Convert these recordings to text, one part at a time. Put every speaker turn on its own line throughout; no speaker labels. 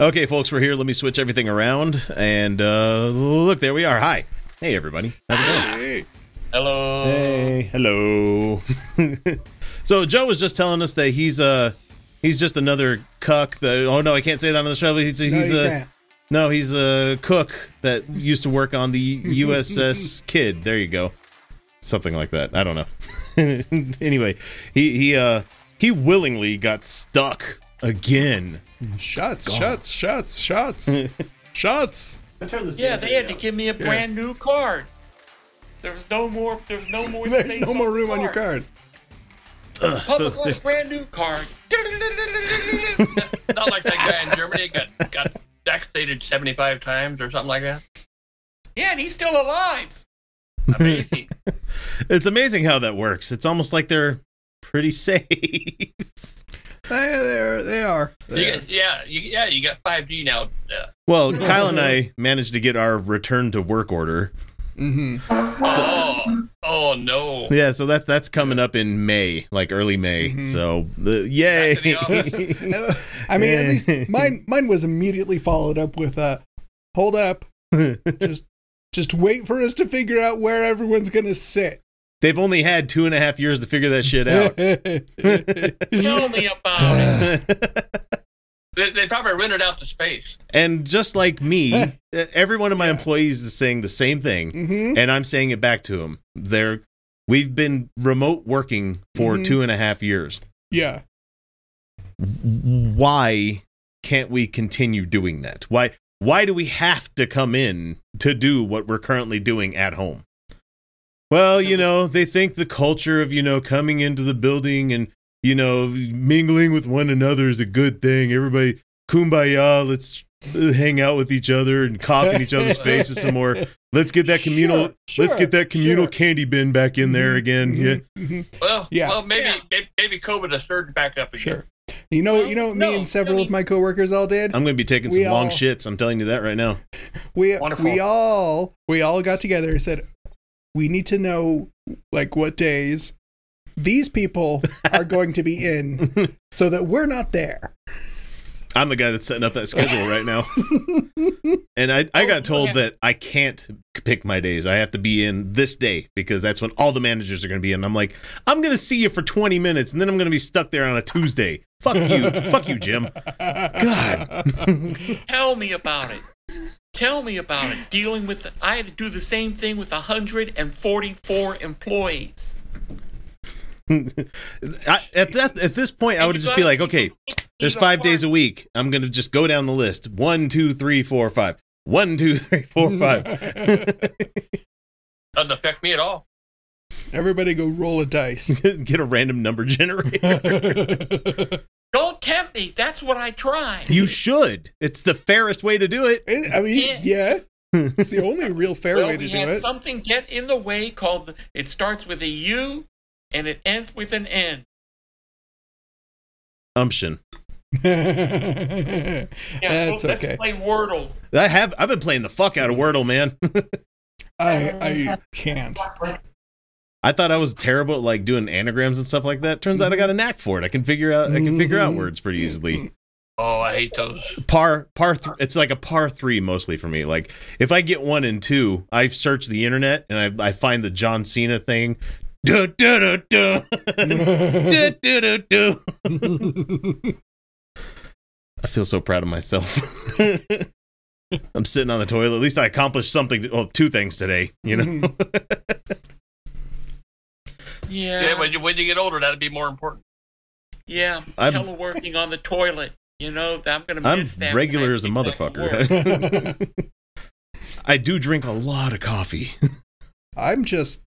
Okay, folks, we're here. Let me switch everything around. And uh, look, there we are. Hi. Hey, everybody. How's it going?
Hey.
Hello.
Hey, hello. so Joe was just telling us that he's uh he's just another cuck. That oh no, I can't say that on the show. But he's
No,
he's
you
a
can't.
no, he's a cook that used to work on the USS Kid. There you go, something like that. I don't know. anyway, he he uh he willingly got stuck again.
Shots, shots, shots, shots, shots.
Yeah, they had to give me a brand new card. There was no more. There was no more.
There's
space
no more
the
room on your card.
Public
So-
wants a brand new card.
Not like that guy in Germany got got vaccinated seventy five times or something like that.
Yeah, and he's still alive.
Amazing.
It's amazing how that works. It's almost like they're pretty safe.
They, they're, they are.
you
are.
get, yeah, you, yeah, you got five G now. Uh,
Well, Kyle and I managed to get our return to work order.
oh, oh no.
Yeah, so that's that's coming up in May, like early May. So the yay!
Back to the
I mean, at least mine mine was immediately followed up with uh, "Hold up, just just wait for us to figure out where everyone's gonna sit."
They've only had two and a half years to figure that shit out.
Tell me about it.
They, they probably rented out the space.
and just like me, every one of my employees is saying the same thing,
Mhm.
and I'm saying it back to them. They're we've been remote working for
Mhm.
two and a half years.
Yeah,
why can't we continue doing that? Why why do we have to come in to do what we're currently doing at home? Well, you know, they think the culture of, you know, coming into the building and, you know, mingling with one another is a good thing. Everybody kumbaya, let's uh, hang out with each other and cough in each other's faces some more. Let's get that communal
Sure,
let's get that communal
sure.
candy bin back in there again. Yeah.
Mhm.
Well,
Yeah.
well, maybe,
Yeah.
maybe maybe COVID has surged back up again.
sure. You know, you know, what
no,
me and several
I
of my coworkers all did.
I'm going to be taking
We
some long shits. I'm telling you that right now.
we
Wonderful.
we all we all got together and said we need to know like what days these people are going to be in so that we're not there.
I'm the guy that's setting up that schedule right now. and I, I
Oh,
got told
okay.
that I can't pick my days. I have to be in this day because that's when all the managers are going to be in. I'm like, I'm going to see you for 20 minutes and then I'm going to be stuck there on a Tuesday. Fuck you. Fuck you, Jim. God.
Tell me about it. Tell me about it. Dealing with, I had to do the same thing with 144 employees.
I, at that at this point, I would just be like, okay, there's five days a week. I'm going to just go down the list. One, two, three, four, five. One, two, three, four, five.
Doesn't affect me at all.
Everybody go roll a dice.
Get a random number generator.
Don't tempt me. That's what I tried.
You should. It's the fairest way to do it.
I mean, yeah. It's the only real fair
well,
way to
we
do
had
it.
something get in the way called, the, it starts with a U and it ends with an N.
Umption.
Yeah,
That's
well, let's
okay.
play Wordle.
I have. I've been playing the fuck out of Wordle, man.
I I can't.
I thought I was terrible at like doing anagrams and stuff like that. Turns out I got a knack for it. I can figure out. I can figure out words pretty easily.
Oh, I hate those.
Par par. Th- it's like a par three mostly for me. Like if I get one and two, I search the internet and I, I find the John Cena thing. Duh, duh, duh, duh. Duh, duh, duh, duh. I feel so proud of myself. I'm sitting on the toilet. At least I accomplished something. Well, two things today. You know. Mm-hmm.
Yeah.
Yeah, when you when you get older, that'd be more important.
Yeah,
I'm-
teleworking on the toilet. You know, I'm going to
I'm
miss that.
regular
when I
as a
get back to work.
motherfucker. I do drink a lot of coffee.
I'm just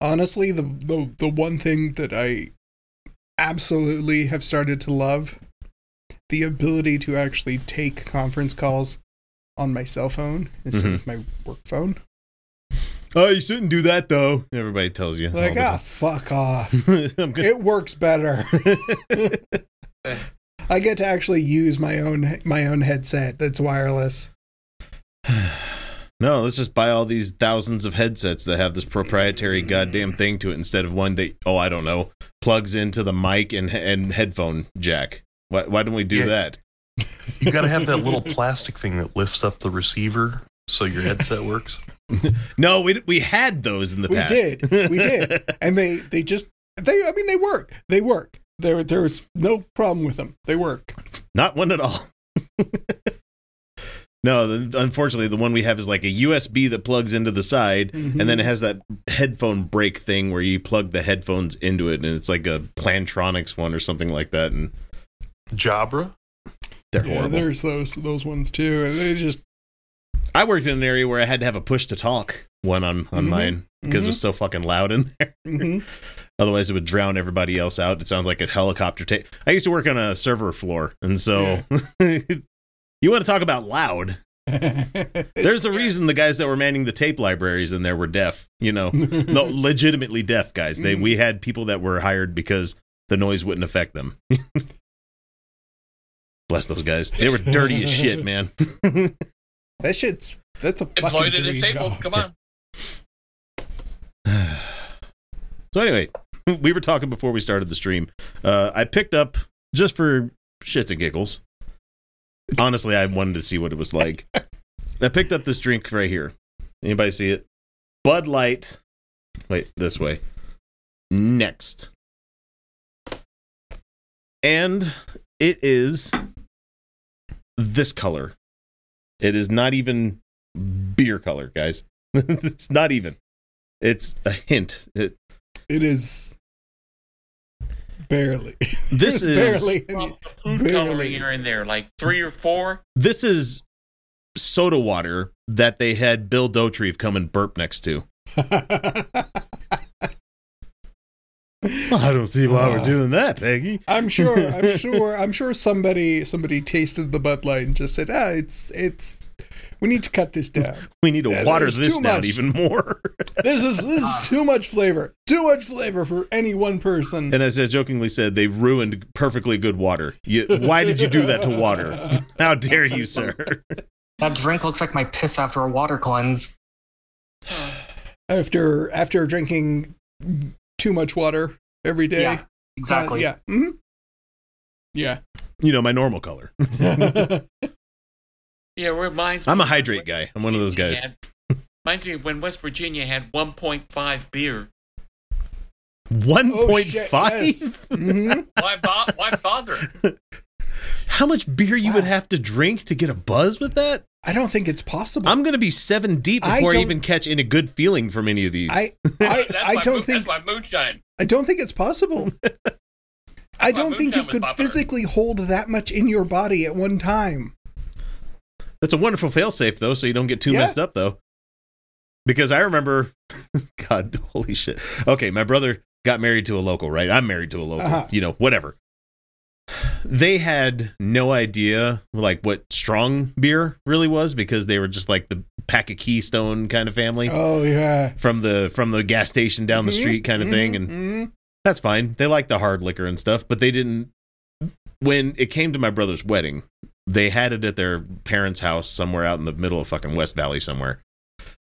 honestly the, the the one thing that I absolutely have started to love the ability to actually take conference calls on my cell phone instead
Mhm.
of my work phone.
Oh, you shouldn't do that though. Everybody tells you.
Like,
all
ah, fuck off.
I'm gonna-
It works better. I get to actually use my own my own headset that's wireless.
no, let's just buy all these thousands of headsets that have this proprietary goddamn thing to it instead of one that oh I don't know plugs into the mic and and headphone jack. Why why don't we do
Yeah.
that?
You got to have that little plastic thing that lifts up the receiver so your headset works.
No, we we had those in the
We
past.
We did. We did. and they they just they I mean they work. They work. There there's no problem with them. They work.
Not one at all. no, the, unfortunately, the one we have is like a USB that plugs into the side, and then mm-hmm. it has that headphone break thing where you plug the headphones into it, and it's like a Plantronics one or something like that, and
Jabra?
they're
yeah,
horrible.
there's those those ones too. And they just
I worked in an area where I had to have a push to talk one on on
Mhm.
mine because it
Mhm.
was so fucking loud in there.
mhm.
Otherwise, it would drown everybody else out. It sounds like a helicopter take. I used to work on a server floor, and so you want to talk about loud. There's a reason the guys that were manning the tape libraries in there were deaf. You know, no, legitimately deaf guys. They we had people that were hired because the noise wouldn't affect them. Bless those guys. They were dirty as shit, man.
That shit's that's a fucking
Employed and
dirty
disabled.
job.
Come on.
so anyway, we were talking before we started the stream. Uh, I picked up just for shits and giggles. Honestly, I wanted to see what it was like. I picked up this drink right here. Anybody see it? Bud Light. Wait, this way. Next. And it is this color. It is not even beer color, guys. it's not even. It's a hint. It,
It is barely.
this is
barely.
Well, food
Barely.
coloring are in there, like three or four.
this is soda water that they had Bill Dotrieve come and burp next to. I don't see why we're doing that, Peggy.
I'm sure. I'm sure. I'm sure somebody somebody tasted the Bud Light and just said, "Ah, it's it's. We need to cut this down.
We need to
Yeah,
water this
too
down
much.
even more.
This is this is too much flavor. Too much flavor for any one person."
and as I jokingly said, they've ruined perfectly good water. You, why did you do that to water? How dare you, sir?
That drink looks like my piss after a water cleanse.
After after drinking too much water every day.
Yeah, exactly.
Uh, yeah. hmm Yeah.
You know, my normal color.
Yeah, it reminds me.
I'm a hydrate guy. I'm one of those guys.
had- Reminds me of when West Virginia had 1.5 beer.
1.5?
Oh, yes. Mhm.
Why, bo- why bother?
How much beer you would have to drink to get a buzz with that?
I don't think it's possible.
I'm going to be seven deep before I,
don't-
even catch any good feeling from any of these.
I I,
That's
I
my
don't
mo-
think
That's my moonshine.
I don't think it's possible. I don't think you could
popular.
physically hold that much in your body at one time.
That's a wonderful failsafe, though, so you don't get too
Yeah.
messed up, though. Because I remember, God, holy shit. Okay, my brother got married to a local, right? I'm married to a local,
Uh-huh.
you know, whatever. They had no idea, like, what strong beer really was because they were just like the pack of Keystone kind of family
Oh yeah.
from the from the gas station down the
Mhm,
street kind of thing, and
mhm.
that's fine. They like the hard liquor and stuff, but they didn't. When it came to my brother's wedding, they had it at their parents' house somewhere out in the middle of fucking West Valley somewhere.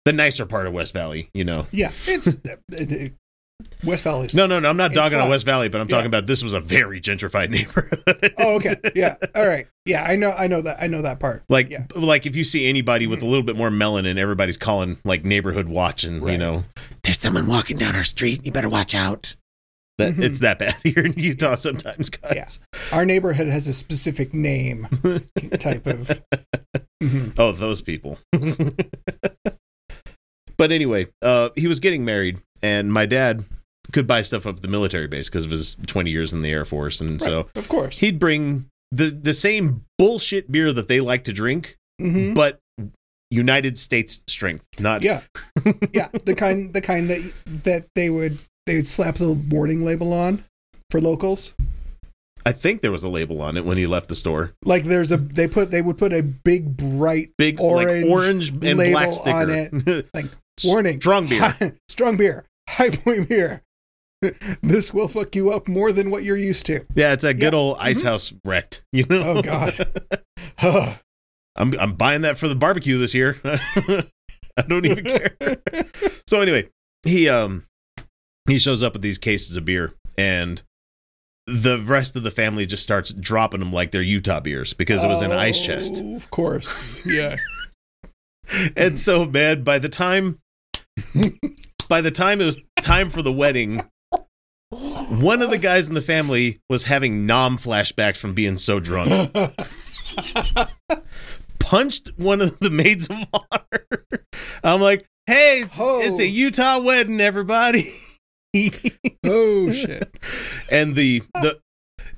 The nicer part of West Valley, you know.
yeah, it's it, it, West Valley.
No, no, no. I'm not dogging on. West Valley, but I'm
Yeah.
talking about this was a very gentrified neighborhood.
Oh, okay. Yeah. All right. Yeah, I know. I know that. I know that part.
Like,
Yeah.
like if you see anybody with a little bit more melanin, everybody's calling like neighborhood watch, and you know, there's someone walking down our street. You better watch out. That
Mhm.
it's that bad here in Utah sometimes, guys. Yes.
Our neighborhood has a specific name type of. Mhm.
Oh, those people. But anyway, uh, he was getting married, and my dad could buy stuff up at the military base because of his 20 years in the Air Force, and so
of course.
he'd bring the the same bullshit beer that they like to drink,
Mhm.
but United States strength, not
Yeah. yeah, the kind the kind that that they would they would slap the little warning label on for locals.
I think there was a label on it when he left the store.
Like there's a they put they would put a big bright
Big
Orange
like orange and
label
black sticker.
on it. like warning
Strong beer.
strong beer high point beer. this will fuck you up more than what you're used to.
yeah, it's a good
Yeah.
old ice
Mhm.
house wrecked. You know?
Oh god.
I'm I'm buying that for the barbecue this year. I don't even care. so anyway, he um he shows up with these cases of beer and the rest of the family just starts dropping them like they're Utah beers because it was an ice chest.
Oh, Of course. Yeah.
And so, man, by the time by the time it was time for the wedding, one of the guys in the family was having nom flashbacks from being so drunk. Punched one of the maids of honor. I'm like, hey, it's,
Oh.
it's a Utah wedding, everybody.
oh shit.
and the the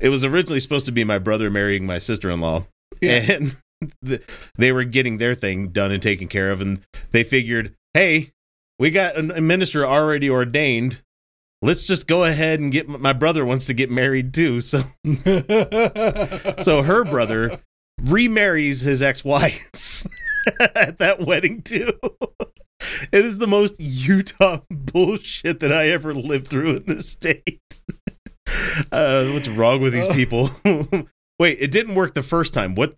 it was originally supposed to be my brother marrying my sister-in-law
Yeah.
and they were getting their thing done and taken care of and they figured hey we got a minister already ordained. Let's just go ahead and get my brother wants to get married too so so her brother remarries his ex-wife at that wedding too. It is the most utah bullshit that i ever lived through in this state. Uh, what's wrong with these people? Wait it didn't work the first time. What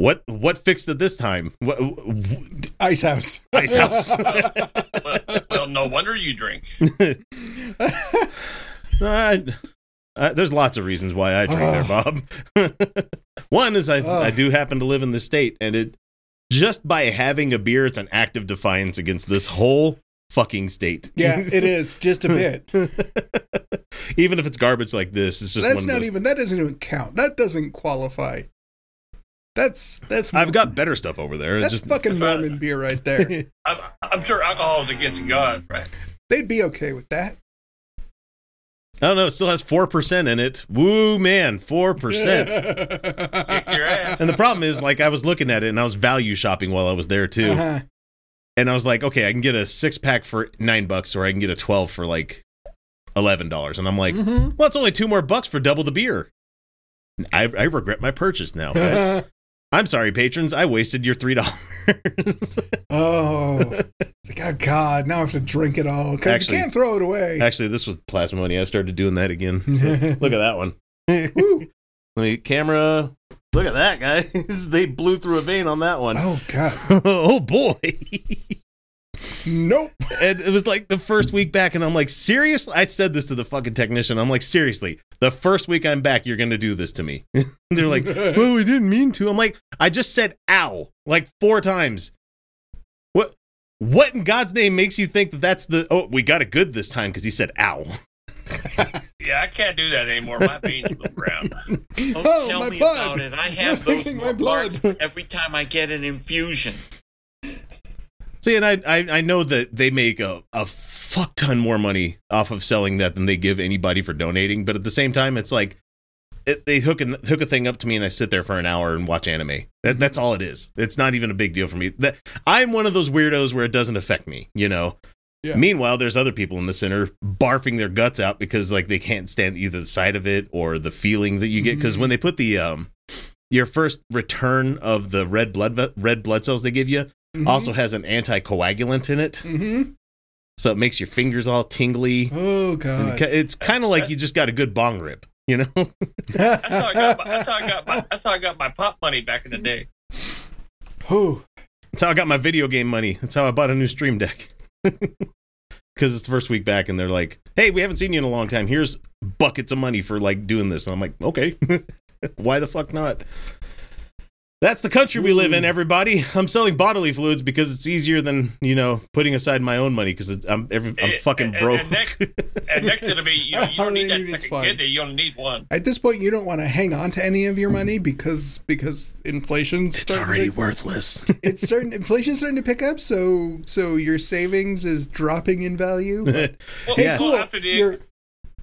what what fixed it this time what,
Ice house.
ice house
well, well, no wonder you drink.
I, uh, there's lots of reasons why I drink there, Bob. One is I,
Ugh.
I do happen to live in the state, and it just by having a beer, it's an act of defiance against this whole fucking state.
yeah, it is just a bit.
even if it's garbage like this, it's just
That's
one of
not
those.
even. That doesn't even count. That doesn't qualify. That's that's.
I've got better stuff over there. It's
that's
just
fucking Mormon beer right there.
I'm, I'm sure alcohol is against God, right?
They'd be okay with that.
I don't know. It still has four percent in it. Woo, man, four percent.
Kick your ass.
And the problem is, like, I was looking at it and I was value shopping while I was there too.
Uh-huh.
and I was like, okay, I can get a six pack for nine bucks, or I can get a twelve for like eleven dollars. And I'm like,
Mhm.
well, it's only two more bucks for double the beer. I, I regret my purchase now. guys. I'm sorry, patrons. I wasted your three dollars.
oh, God, God! Now I have to drink it all because you can't throw it away.
Actually, this was plasma money. I started doing that again. So, look at that one. Let me camera. Look at that, guys. they blew through a vein on that one.
Oh God!
oh boy.
Nope.
and it was like the first week back, and I'm like, seriously? I said this to the fucking technician. I'm like, seriously, the first week I'm back, you're gonna do this to me. They're like, well, we didn't mean to. I'm like, I just said ow like four times. What? What in God's name makes you think that that's the? Oh, we got it good this time because he said ow.
Yeah, I can't do that anymore. My veins go brown.
Don't
Oh,
tell
my
me
blood.
about it. I
You're
have those
my blood.
every time I get an infusion.
See, and I, I I know that they make a, a fuck ton more money off of selling that than they give anybody for donating. But at the same time, it's like it, they hook a, hook a thing up to me, and I sit there for an hour and watch anime. That, that's all it is. It's not even a big deal for me. That I'm one of those weirdos where it doesn't affect me. You know.
Yeah.
Meanwhile, there's other people in the center barfing their guts out because like they can't stand either the sight of it or the feeling that you get. Because
Mhm.
when they put the um your first return of the red blood red blood cells they give you
Mhm.
also has an anticoagulant in it,
Mhm.
So it makes your fingers all tingly.
Oh God!
it ca- It's kind of like you just got a good bong rip, you know?
That's how I got my, that's how I got my, that's how I got my pop money back in the day.
Whew.
That's how I got my video game money. That's how I bought a new Stream Deck. Because it's the first week back, and they're like, "Hey, we haven't seen you in a long time. Here's buckets of money for like doing this." And I'm like, "Okay, why the fuck not?" That's the country we live in, everybody. I'm selling bodily fluids because it's easier than you know putting aside my own money because I'm every, I'm
Eh,
fucking broke.
And next, and next it'll be you, you don't need that
It's
second
fine.
kidney. You only need one.
At this point, you don't want to hang on to any of your money because because inflation's
it's
starting
already
to,
worthless.
it's starting inflation's starting to pick up. So so your savings is dropping in value. But
Well,
hey,
Yeah.
cool.
after the
Your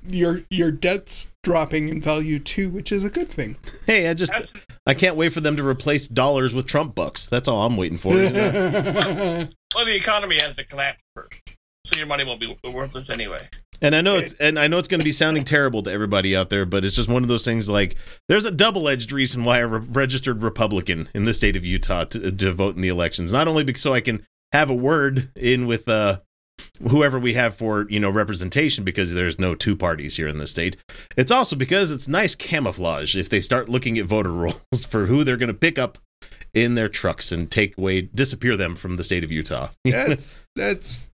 your your debt's dropping in value too, which is a good thing.
hey, I just
after,
I can't wait for them to replace dollars with Trump bucks. That's all I'm waiting for.
well, the economy has to collapse first, so your money won't be worthless anyway.
And I know it's and I know it's going to be sounding terrible to everybody out there, but it's just one of those things. Like there's a double-edged reason why I re- registered Republican in the state of Utah to, to vote in the elections. Not only because so I can have a word in with uh, whoever we have for you know representation, because there's no two parties here in the state. It's also because it's nice camouflage if they start looking at voter rolls for who they're going to pick up in their trucks and take away, disappear them from the state of Utah.
that's that's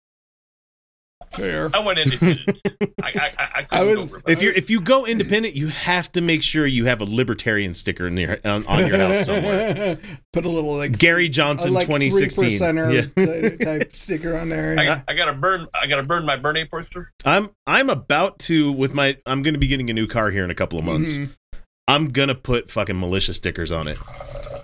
Fair.
I went independent. I, I, I, I
I was-
go
If you if you go independent, you have to make sure you have a libertarian sticker in your, on, on your house somewhere.
Put a little like
Gary Johnson,
like
twenty sixteen. Yeah.
type- type sticker on there.
I, got, I gotta burn. I gotta burn my Bernie poster.
I'm I'm about to with my I'm going to be getting a new car here in a couple of months.
Mhm.
I'm gonna put fucking militia stickers on it.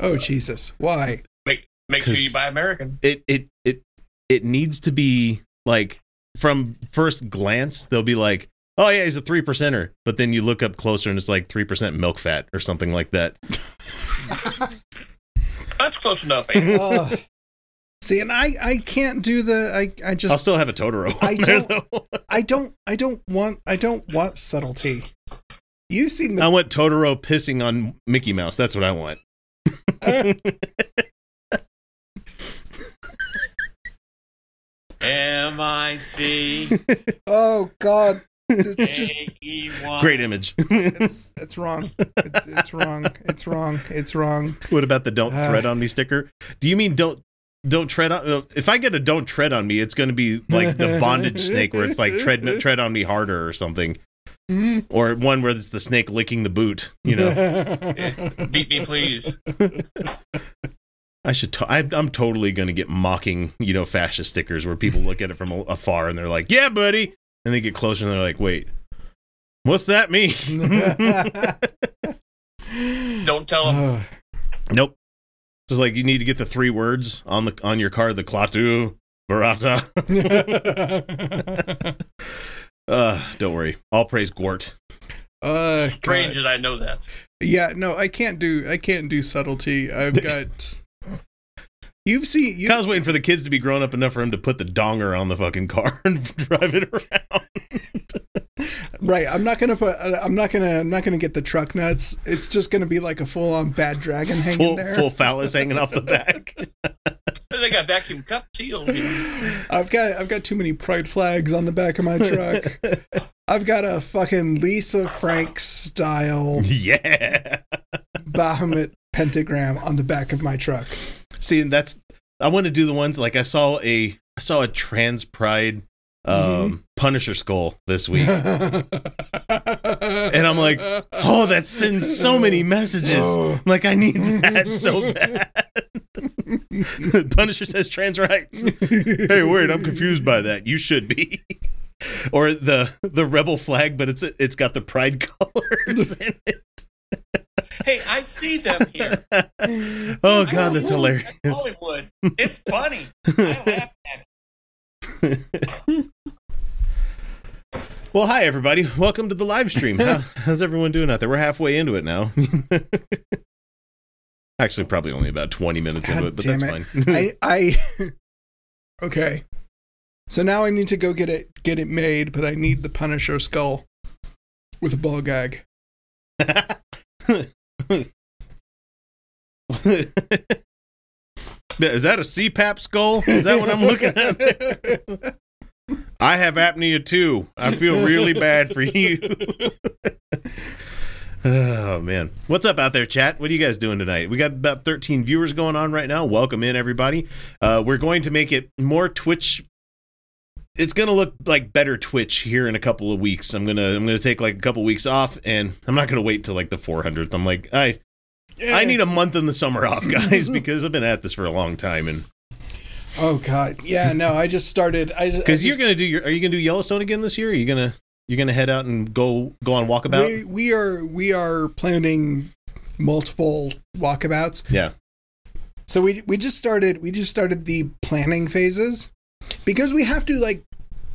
Oh Jesus! Why?
Make make sure
'Cause-
you buy American.
It it it it needs to be like from first glance they'll be like, oh yeah, he's a three percenter, but then you look up closer and it's like three percent milk fat or something like that.
That's close enough. eh?
See, and I I can't do the I I just I'll
still have a Totoro.
I don't-
though.
I don't I don't want I don't want subtlety. You've seen
I want Totoro pissing on Mickey Mouse. That's what I want.
M I C
oh God! It's just
A E Y.
Great image.
it's it's wrong. It, it's wrong. It's wrong. It's wrong.
what about the "Don't
Ah.
tread on me" sticker? Do you mean don't don't tread on? uh, If I get a "Don't tread on me," it's going to be like the bondage snake, where it's like tread tread on me harder or something,
Mhm.
or one where it's the snake licking the boot. You know,
Beat me, please.
I should. To- I, I'm totally going to get mocking, you know, fascist stickers where people look at it from afar and they're like, "Yeah, buddy," and they get closer and they're like, "Wait, what's that mean?"
Don't tell them.
Nope. It's like you need to get the three words on the on your card, the Klaatu Barada. uh, don't worry. I'll praise Gort.
uh,
Strange
God.
that I know that.
Yeah, no, I can't do I can't do subtlety. I've got. You've seen you.
Kyle's waiting for the kids to be grown up enough for him to put the donger on the fucking car and drive it around.
Right, I'm not gonna put. I'm not gonna. I'm not gonna get the truck nuts. It's just gonna be like a full on bad dragon hanging
Full,
there.
full phallus hanging off the back.
They got vacuum cup sealed.
I've got. I've got too many pride flags on the back of my truck. I've got a fucking Lisa Frank style
yeah.
Bahamut pentagram on the back of my truck.
See, and that's I want to do the ones like I saw a I saw a trans pride um Punisher skull this week.
and
I'm like, Oh, that sends so many messages.
Oh.
Like I need that so bad. Punisher says trans rights. Hey, wait, I'm confused by that. You should be. or the the rebel flag, but it's it's got the pride colors in it.
Hey, I see them here.
Oh god, that's
That's
hilarious.
Hollywood. It's funny. I laugh at it.
Well, hi everybody. Welcome to the live stream. How, how's everyone doing out there? We're halfway into it now. Actually, probably only about 20 minutes into it, but
damn
that's
it.
fine.
I, I okay. So now I need to go get it get it made, but I need the Punisher skull with a ball gag.
Is that a CPAP skull? Is that what I'm looking at? I have apnea too. I feel really bad for you. oh man. What's up out there, chat? What are you guys doing tonight? We got about 13 viewers going on right now. Welcome in everybody. Uh, we're going to make it more Twitch it's gonna look like better Twitch here in a couple of weeks. I'm gonna I'm gonna take like a couple weeks off, and I'm not gonna wait till like the 400th. I'm like I I need a month in the summer off, guys, because I've been at this for a long time, and
Oh God, yeah, no, I just started. I
because you're gonna do your are you gonna do Yellowstone again this year? Are you gonna you're gonna head out and go go on walkabout?
We, we are we are planning multiple walkabouts.
yeah,
So we we just started we just started the planning phases because we have to like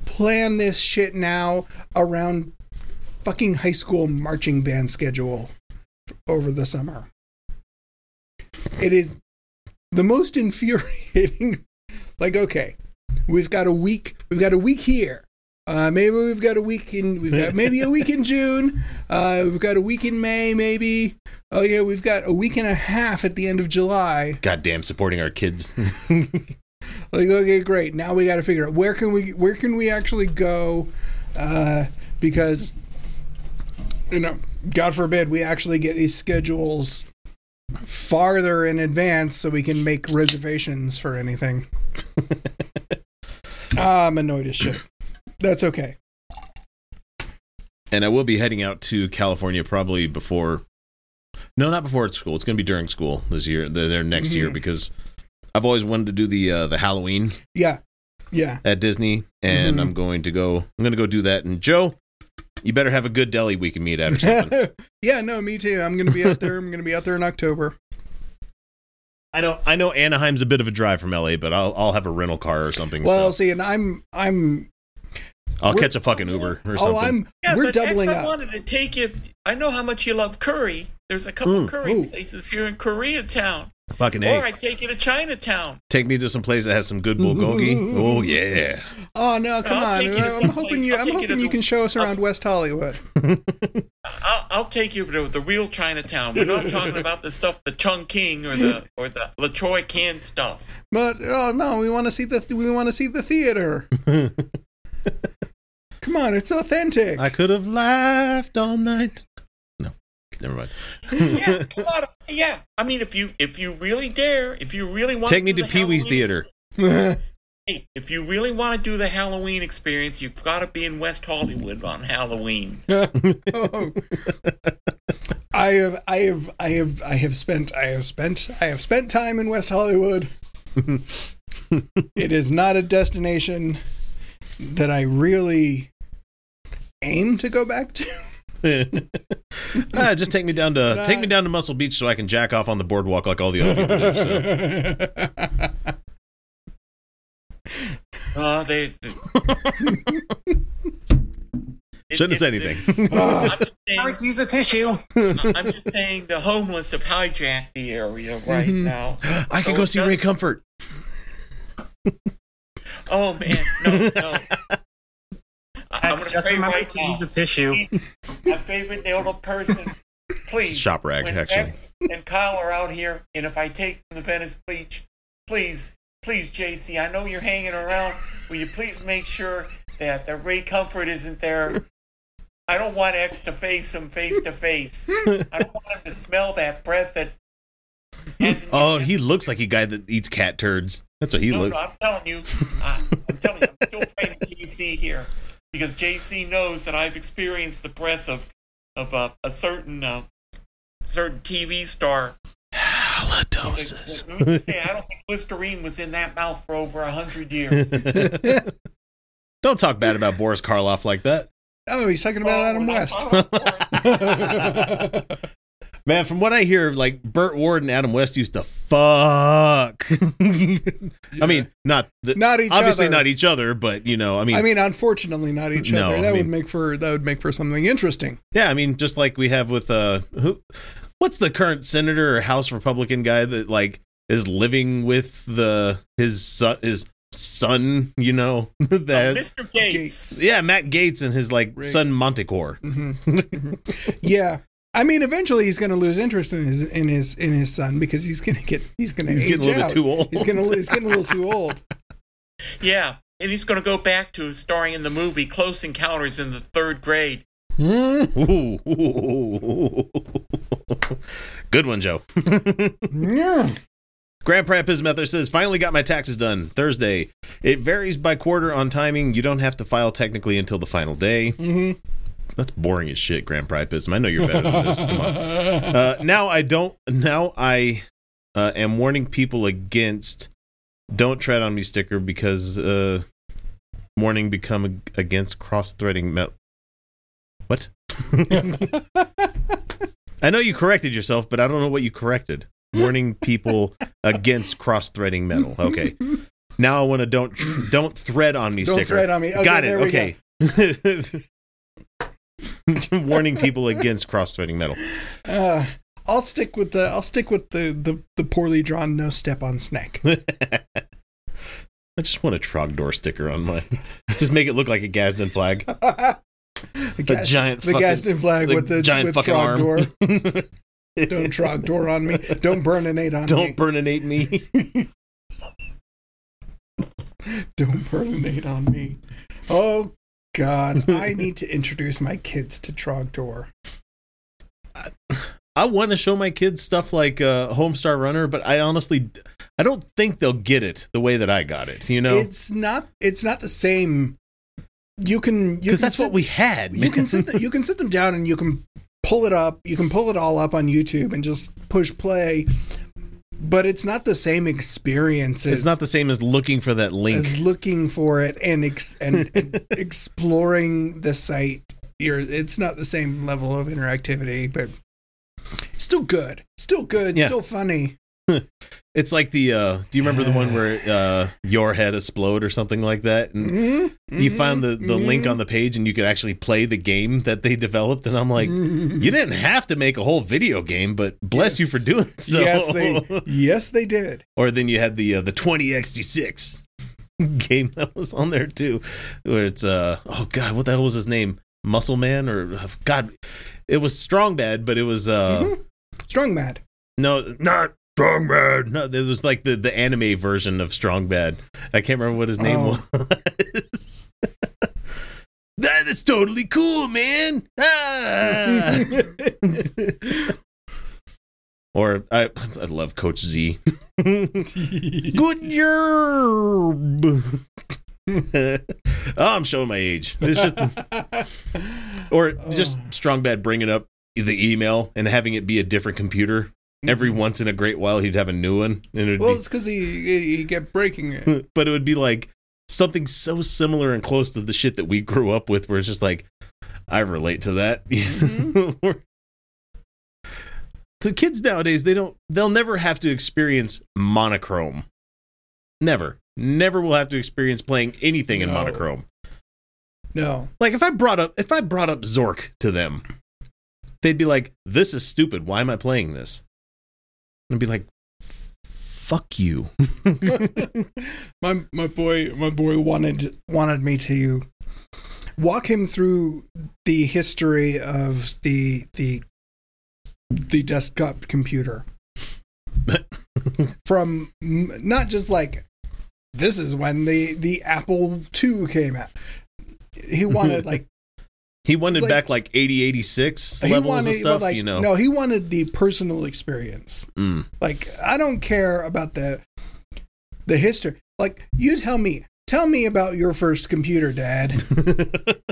plan this shit now around fucking high school marching band schedule over the summer. It is the most infuriating. Like, okay, we've got a week. We've got a week here. Uh, maybe we've got a week in. We've got maybe a week in June. Uh, we've got a week in May. Maybe. Oh yeah, we've got a week and a half at the end of July.
goddamn supporting our kids.
Like, okay, great. Now we got to figure out where can we where can we actually go, uh, because you know, God forbid we actually get these schedules farther in advance so we can make reservations for anything. I'm annoyed as shit. That's okay.
and I will be heading out to California probably before. No, not before it's school. It's going to be during school this year. The, their next year
Mhm.
because I've always wanted to do the uh, the Halloween
Yeah. Yeah.
at Disney, and
Mhm.
I'm going to go. I'm going to go do that. And Joe, you better have a good deli we can meet at or something.
yeah, no, me too. I'm gonna be out there. I'm gonna be out there in October.
I know. I know Anaheim's a bit of a drive from LA, but I'll I'll have a rental car or something.
Well,
so
see, and I'm I'm
I'll catch a fucking Uber or something. oh.
I'm
Yeah,
we're
but
doubling
up. I wanted to take you. I know how much you love curry. There's a couple
Mm.
curry
Ooh.
places here in Koreatown.
Fucking
Or
a.
I take you to Chinatown.
Take me to some place that has some good bulgogi. oh yeah.
Oh no, come
I'll
on!
take you
I'm hoping you.
I'll
I'm
take you
hoping you
the-
can show us around West Hollywood.
I'll, I'll take you to the real Chinatown. We're not talking about the stuff, the Chun King or the or the Latroy Can stuff.
But oh no, we want to see the we want to see the theater. Come on, it's authentic.
I could have laughed all night. No, never mind.
Yeah, come. Yeah, I mean, if you if you really dare, if you really want,
Take me to
the
Pee Wee's Theater.
Hey, if you really want to do the Halloween experience, you've got to be in West Hollywood on Halloween.
Oh. I have I have I have I have spent I have spent I have spent time in West Hollywood. it is not a destination that I really aim to go back to.
ah, just take me down to take me down to Muscle Beach so I can jack off on the boardwalk like all the other people do. So.
Uh, they. It-
Shouldn't have said
it-
anything.
I'm just, saying,
use a tissue.
I'm just saying the homeless have hijacked the area right
Mhm.
now.
I could go see
does-
Ray Comfort.
Oh man, no, no. I- I'm gonna
just
pray
remember
right
to
now.
use a tissue.
My favorite little person, please.
Shop rag,
when
actually.
X and Kyle are out here, and if I take the Venice Beach, please, please, JC, I know you're hanging around. Will you please make sure that the Ray Comfort isn't there? I don't want X to face him face to face. I don't want him to smell that breath that.
Oh, he looks like a guy that eats cat turds. That's what he
no,
looks.
no, I'm telling you, I, I'm telling you, I'm still fighting JC here because JC knows that I've experienced the breath of of uh, a certain uh, certain TV star.
Halitosis.
Hey, I don't think Listerine was in that mouth for over a hundred years.
Don't talk bad about Boris Karloff like that.
oh, he's talking about
Well,
Adam West.
Talking about Boris.
Man, from what I hear, like Burt Ward and Adam West used to fuck. I mean, not the,
Not each
obviously
other.
not each other, but you know, I mean,
I mean, unfortunately, not each
No,
other.
I
That would make for that would make for something interesting.
yeah, I mean, just like we have with uh, who, what's the current senator or House Republican guy that like is living with the his son, his son, you know,
Oh,
that
Mr. Gaetz.
yeah, Matt Gaetz and his like
Right.
son Montecore.
Mhm. yeah, I mean, eventually he's going to lose interest in his in his in his son because he's going to get he's going to
He's
age
getting a little
out.
bit too old.
He's going to he's getting a little too old.
Yeah, and he's going to go back to starring in the movie Close Encounters in the third grade.
Ooh. Good one, Joe.
Yeah.
Grandpa Pismether says, finally got my taxes done Thursday. It varies by quarter on timing. You don't have to file technically until the final day.
Mhm.
That's boring as shit, Grandpa Pism. I know you're better than this. Come on. Uh, now I don't. Now I uh, am warning people against "Don't tread on me" sticker because uh, warning become against cross-threading metal. What? I know you corrected yourself, but I don't know what you corrected. Warning people against cross-threading metal. Okay. Now I want to don't tr- don't thread on me sticker.
Don't thread on me. Okay,
Got it. Okay. Warning people against cross-threading metal.
Uh, I'll stick with the I'll stick with the the, the poorly drawn no step on snake.
I just want a Trogdor sticker on mine. Just make it look like a Gadsden flag.
the
A
gas,
giant
the
fucking
Gadsden flag
the
with the
giant
with
fucking arm.
Don't Trogdor on me. Don't burninate on
Don't
me.
burninate me.
Don't burninate on me. Oh God, I need to introduce my kids to Trogdor.
I want to show my kids stuff like uh, Homestar Runner, but I honestly, I don't think they'll get it the way that I got it. You know?
It's not. It's not the same you can
because that's
sit,
what we had.
you can sit th- you can sit them down and you can pull it up. You can pull it all up on YouTube and just push play. But it's not the same experience.
it's
as-
not the same as looking for that link.
as looking for it and ex- and, and exploring the site. You're, it's not the same level of interactivity, but still good. Still good.
Yeah.
Still funny.
It's like the uh do you remember the one where uh your head explode or something like that? And
Mm-hmm.
you found the, the link on the page and you could actually play the game that they developed and I'm like,
Mm-hmm.
you didn't have to make a whole video game, but bless you for doing so.
Yes, they. Yes, they did.
or then you had the uh, the 20X6 game that was on there too, where it's uh oh god, what the hell was his name? Muscle Man or uh, God, it was Strong Bad, but it was uh
Mhm. Strong Mad.
no not Strong Bad. No, it was like the the anime version of Strong Bad. I can't remember what his name
Oh.
was. that is totally cool, man. Ah! or I I love Coach Z. Good job. oh, I'm showing my age. It's just, or just strong bad bringing up the email and having it be a different computer every once in a great while. He'd have a new one, and it'd
well, it's because he, he kept breaking it.
but it would be like something so similar and close to the shit that we grew up with, where it's just like I relate to that. Mm-hmm. the kids nowadays, they don't, they'll never have to experience monochrome. Never, never will have to experience playing anything in monochrome.
No.
Like if I brought up if I brought up Zork to them, they'd be like, "This is stupid. Why am I playing this?" And be like, "Fuck you."
my my boy my boy wanted wanted me to walk him through the history of the the the desktop computer from not just like this is when the the Apple II came out. He wanted like
he wanted
Like-
back like 80, 86
he
levels
wanted
of stuff,
like
you know.
no he wanted the personal experience.
Mm.
Like I don't care about the the history. Like you tell me, tell me about your first computer, Dad.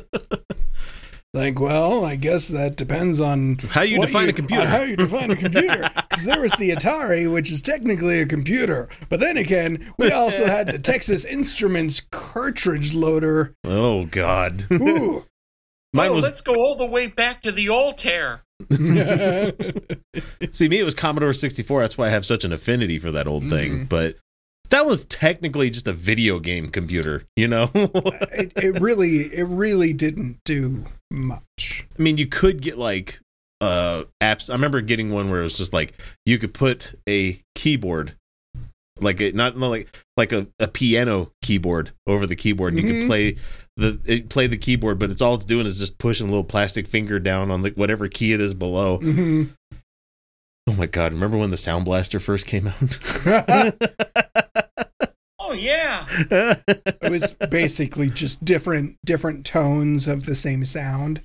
like, well, I guess that depends on
How you define a computer.
how you define a computer. Because there was the Atari, which is technically a computer, but then again, we also had the Texas Instruments cartridge loader.
oh God,
Ooh.
Mine
oh,
was.
let's go all the way back to the Altair.
See, me, it was Commodore sixty four. That's why I have such an affinity for that old thing. But that was technically just a video game computer, you know.
it, it really, it really didn't do much.
I mean, you could get like uh apps. I remember getting one where it was just like you could put a keyboard, like a, not not like like a, a piano keyboard over the keyboard, and you
Mhm.
could play the it, play the keyboard, but it's all it's doing is just pushing a little plastic finger down on the whatever key it is below.
hmm
Oh my god! Remember when the Sound Blaster first came out?
Oh yeah.
it was basically just different different tones of the same sound.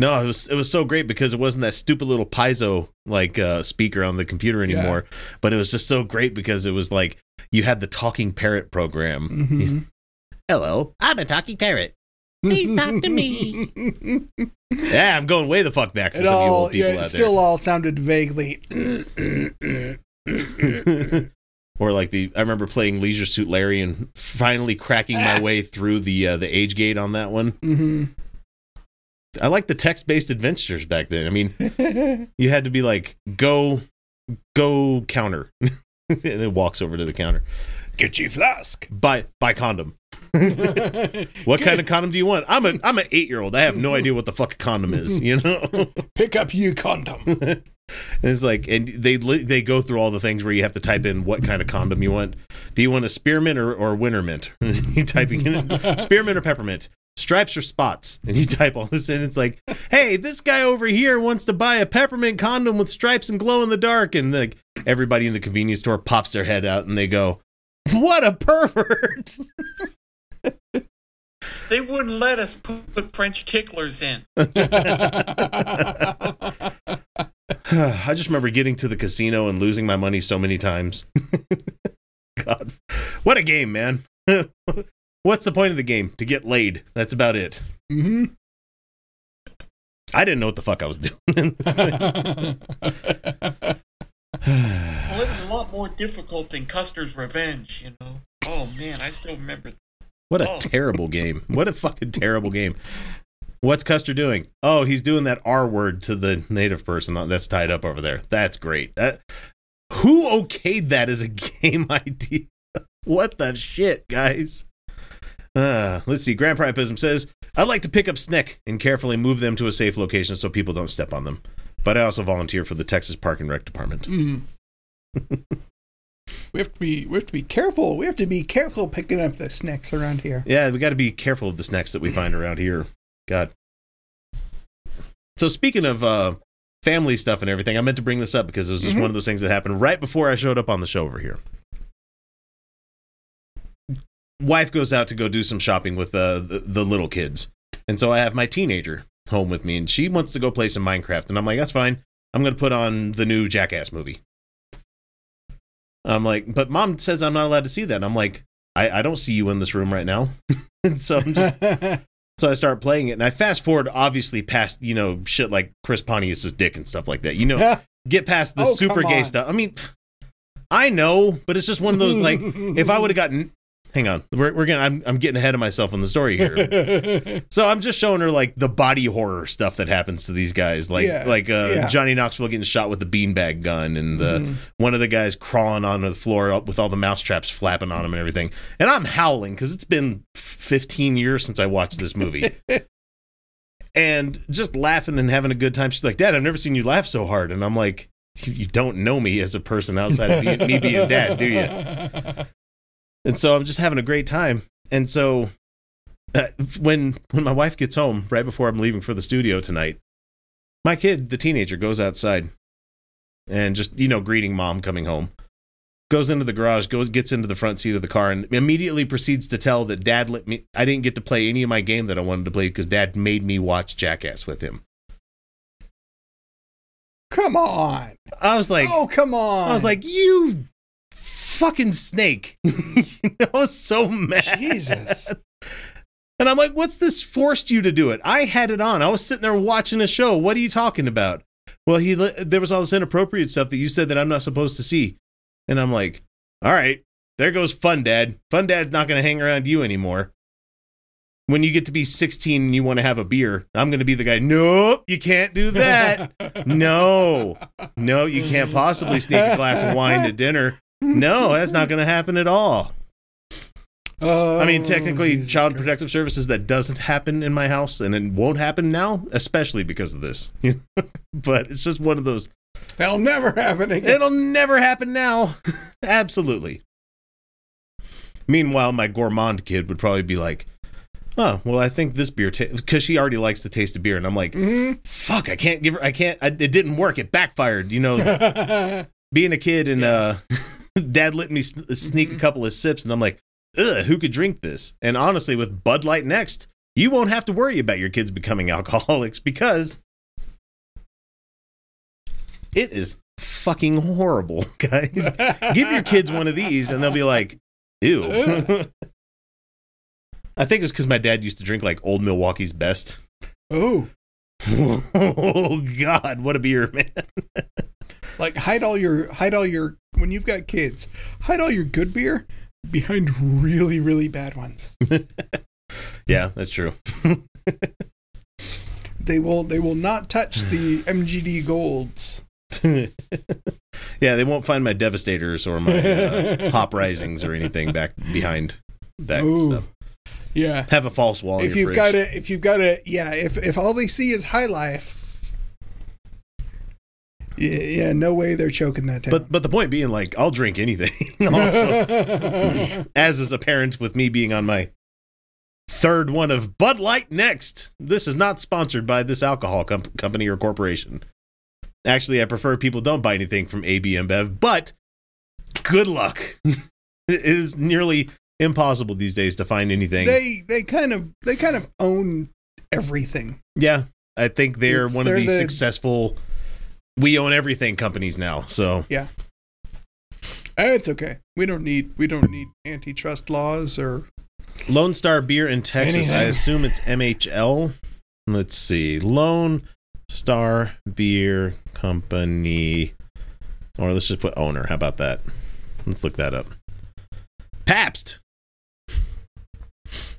no, it was it was so great because it wasn't that stupid little piezo like uh, speaker on the computer
Yeah.
anymore. But it was just so great because it was like you had the talking parrot program.
Mhm.
Hello, I'm a talking parrot.
Please talk to me.
Yeah, I'm going way the fuck back for
it
some
all
old people
yeah, it
out
still all sounded vaguely.
or like the I remember playing Leisure Suit Larry and finally cracking my way through the uh, the age gate on that one.
hmm
I like the text based adventures back then. I mean, you had to be like go go counter and it walks over to the counter
Get you flask.
buy buy condom. What kind of condom do you want? I'm a i'm an eight year old i have no idea what the fuck a condom is you know?
Pick up you condom.
and it's like and they they go through all the things where you have to type in what kind of condom you want. Do you want a spearmint or, or wintermint you typing in spearmint or peppermint. Stripes or spots. And you type all this in. It's like hey this guy over here wants to buy a peppermint condom with stripes and glow in the dark. And like everybody in the convenience store pops their head out and they go what a pervert
They wouldn't let us put, put French ticklers in.
I just remember getting to the casino and losing my money so many times. God, what a game, man! What's the point of the game? To get laid. That's about it.
Mm-hmm.
I didn't know what the fuck I was doing.
Well, it was a lot more difficult than Custer's Revenge, you know. Oh man, I still remember.
what a
Oh.
terrible game. What a fucking terrible game. What's Custer doing? Oh, he's doing that R word to the native person that's tied up over there. That's great. That who okayed that as a game idea? What the shit, guys? Uh, let's see. Grand Priapism says, I'd like to pick up Snick and carefully move them to a safe location so people don't step on them. But I also volunteer for the Texas Park and Rec Department.
Mm. we have to be we have to be careful. We have to be careful picking up the snacks around here.
Yeah, we got to be careful of the snacks that we find around here. God. So speaking of uh, family stuff and everything, I meant to bring this up because it was just
Mhm.
one of those things that happened right before I showed up on the show over here. Wife goes out to go do some shopping with uh, the, the little kids, and so I have my teenager home with me, and she wants to go play some Minecraft, and I'm like, that's fine. I'm going to put on the new Jackass movie. I'm like, but mom says I'm not allowed to see that. And I'm like, I, I don't see you in this room right now. so I'm just, so I start playing it and I fast forward obviously past, you know, shit like Chris Pontius's dick and stuff like that. You know, get past the
Oh,
super gay stuff. I mean, I know, but it's just one of those like if I would have gotten hang on, we're we're gonna I'm I'm getting ahead of myself on the story here. So I'm just showing her like the body horror stuff that happens to these guys, like
Yeah,
like uh,
yeah.
Johnny Knoxville getting shot with the beanbag gun, and the
Mhm.
one of the guys crawling onto the floor with all the mouse traps flapping on him and everything. And I'm howling because it's been 15 years since I watched this movie, and just laughing and having a good time. She's like, "Dad, I've never seen you laugh so hard," and I'm like, "You, don't know me as a person outside of being, me being dad, do you?" And so I'm just having a great time. And so uh, when when my wife gets home right before I'm leaving for the studio tonight, my kid, the teenager, goes outside and just you know greeting mom coming home. Goes into the garage, goes gets into the front seat of the car, and immediately proceeds to tell that dad let me. I didn't get to play any of my game that I wanted to play because dad made me watch Jackass with him.
come on.
I was like,
oh, come on.
I was like, you fucking snake. you know, I was so mad.
Jesus.
And I'm like, what's this forced you to do it? I had it on. I was sitting there watching a show. What are you talking about? Well, he there was all this inappropriate stuff that you said that I'm not supposed to see. And I'm like, all right, there goes Fun Dad. Fun Dad's not going to hang around you anymore. When you get to be 16 and you want to have a beer, I'm going to be the guy, nope, you can't do that. no, no, you can't possibly sneak a glass of wine to dinner. No, that's not going to happen at all.
Oh,
I mean, technically,
Jesus
Child
Christ.
Protective Services that doesn't happen in my house, and it won't happen now, especially because of this. but it's just one of those.
That'll never happen again.
It'll never happen now. Absolutely. Meanwhile, my gourmand kid would probably be like, "Oh, well, I think this beer because she already likes the taste of beer," and I'm like,
Mhm.
"Fuck, I can't give her. I can't. I, it didn't work. It backfired. You know, being a kid and uh, dad let me s- uh, sneak a mm-hmm. couple of sips, and I'm like, ugh, who could drink this? And honestly, with Bud Light next, you won't have to worry about your kids becoming alcoholics because it is fucking horrible, guys. Give your kids one of these, and they'll be like, ew. I think it's because my dad used to drink like old Milwaukee's best.
oh,
oh God, what a beer, man!
Like hide all your hide all your when you've got kids, hide all your good beer behind really really bad ones.
Yeah, that's true.
They will they will not touch the MGD golds.
yeah, they won't find my devastators or my uh, hop risings or anything back behind that
Ooh.
stuff.
Yeah.
Have a false wall. in
if you've
fridge.
got a if you've got a yeah, if if all they see is high life, yeah, yeah no way they're choking that down.
But but the point being, like, I'll drink anything. also, as is apparent with me being on my third one of Bud Light next. This is not sponsored by this alcohol com- company or corporation. Actually, I prefer people don't buy anything from AB InBev, but good luck. it is nearly impossible these days to find anything.
they they kind of they kind of own everything.
yeah, I think they're
It's-
one
they're
of the,
the-
successful. We own everything companies now, so
yeah, It's okay. We don't need we don't need antitrust laws or
Lone Star Beer in Texas. I assume it's MHL. Let's see. Lone Star Beer Company. Or let's just put owner. How about that? Let's look that up. Pabst.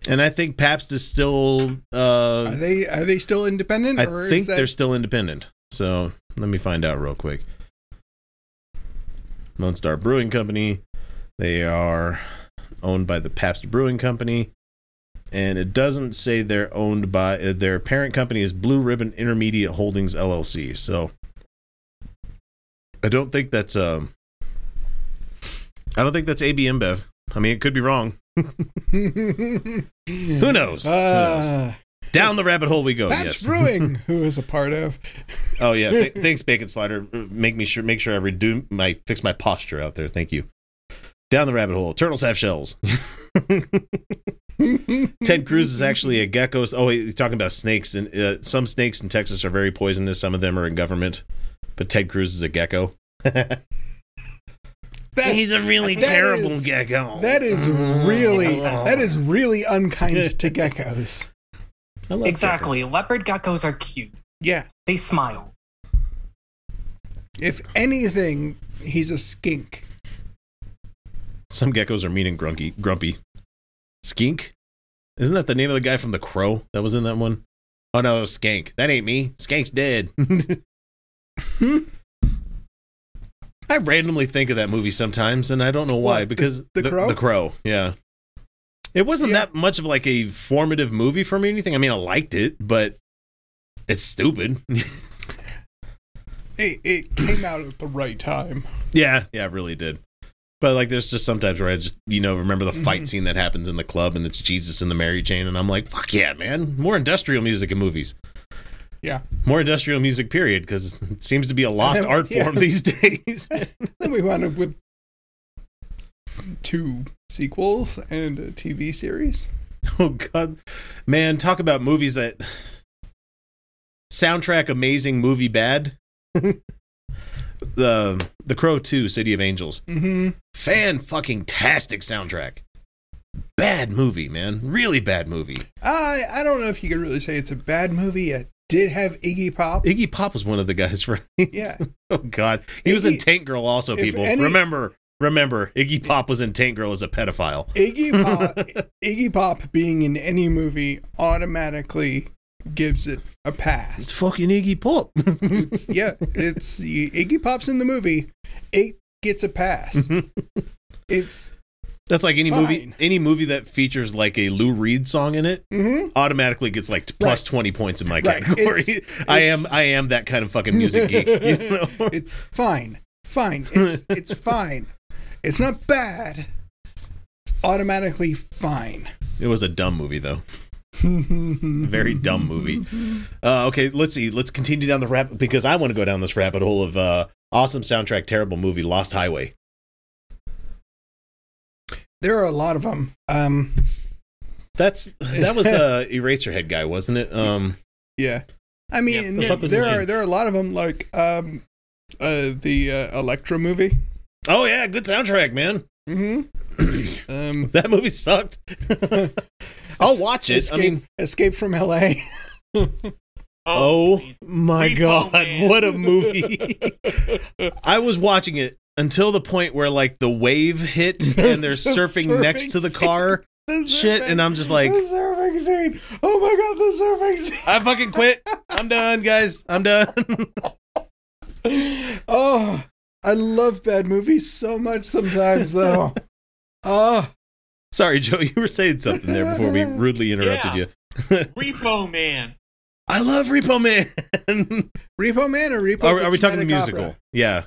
And I think Pabst is still uh
Are they are they still independent?
I
or is
think
that-
they're still independent. So let me find out real quick. Lone Star Brewing Company. They are owned by the Pabst Brewing Company. And it doesn't say they're owned by uh, their parent company is Blue Ribbon Intermediate Holdings LLC. So I don't think that's um I don't think that's AB InBev. I mean, it could be wrong. Who knows? Who knows? Down the rabbit hole we go.
That's
yes.
Brewing, who is a part of.
Oh yeah, Th- thanks, Bacon Slider. Make me sure, make sure I redo my fix my posture out there. Thank you. Down the rabbit hole. Turtles have shells. Ted Cruz is actually a gecko. Oh, he's talking about snakes, and uh, some snakes in Texas are very poisonous. Some of them are in government, but Ted Cruz is a gecko.
That-
he's a really terrible
is-
gecko.
That is really that is really unkind to geckos.
I love
Exactly. Leopard geckos are cute.
Yeah.
They smile.
If anything, he's a skink.
Some geckos are mean and grumpy. Grumpy. Skink. Isn't that the name of the guy from The Crow that was in that one? Oh no, it was Skank. That ain't me. Skank's dead. I randomly think of that movie sometimes, and I don't know why.
What, the-
because
The Crow?
The Crow, yeah. It wasn't
Yeah.
that much of like a formative movie for me. or Anything. I mean, I liked it, but it's stupid.
It, it came out at the right time.
yeah, yeah, it really did. But like, there's just sometimes where I just you know remember the fight
Mhm.
scene that happens in the club, and it's Jesus and the Mary Chain, and I'm like, fuck yeah, man! More industrial music in movies.
Yeah.
More industrial music, period, because it seems to be a lost
then-
art
yeah.
form these days.
Then we wound up with two sequels and a TV series.
Oh god, man! Talk about movies that soundtrack amazing, movie bad. the The Crow Two, City of Angels,
Mm-hmm.
fan fucking tastic soundtrack. Bad movie, man. Really bad movie.
I I don't know if you could really say it's a bad movie. It did have Iggy Pop.
Iggy Pop was one of the guys, right?
Yeah.
oh god, he was in Tank Girl also. People
any-
remember, remember, Iggy Pop was in Tank Girl as a pedophile.
Iggy Pop Iggy Pop being in any movie automatically gives it a pass.
It's fucking Iggy Pop.
It's, yeah, it's Iggy Pop's in the movie. It gets a pass. It's
That's like any movie, any movie that features like a Lou Reed song in it.
mhm.
automatically gets like plus
Right.
20 points in my
Right.
category.
It's-
I
it's-
am I am that kind of fucking music geek. You know?
it's fine. Fine. It's it's fine. It's not bad. It's automatically fine.
It was a dumb movie though. Very dumb movie. Uh, okay, let's see. Let's continue down the rabbit because I want to go down this rabbit hole of uh, awesome soundtrack, terrible movie, Lost Highway.
There are a lot of them. Um,
That's that was uh, Eraserhead guy, wasn't it? Um,
yeah. I mean,
the fuck
there are
name?
there are a lot of them. Like um, uh, the uh, Electro movie.
Oh yeah, good soundtrack, man.
Mm-hmm. um,
That movie sucked. I'll watch it.
Escape,
I mean,
Escape from L.A.
oh my
Repo
god,
Man.
what a movie! I was watching it until the point where like the wave hit
There's
and they're surfing,
surfing
next to the car.
The
Shit, and I'm just like-
the surfing scene. Oh my god, the surfing scene.
I fucking quit. I'm done, guys. I'm done.
Oh, I love bad movies so much sometimes though. Oh,
Sorry, Joe, you were saying something there before we rudely interrupted
Yeah.
you.
Repo Man.
I love Repo Man.
Repo Man or Repo?
are, are we talking the musical?
Opera?
Yeah.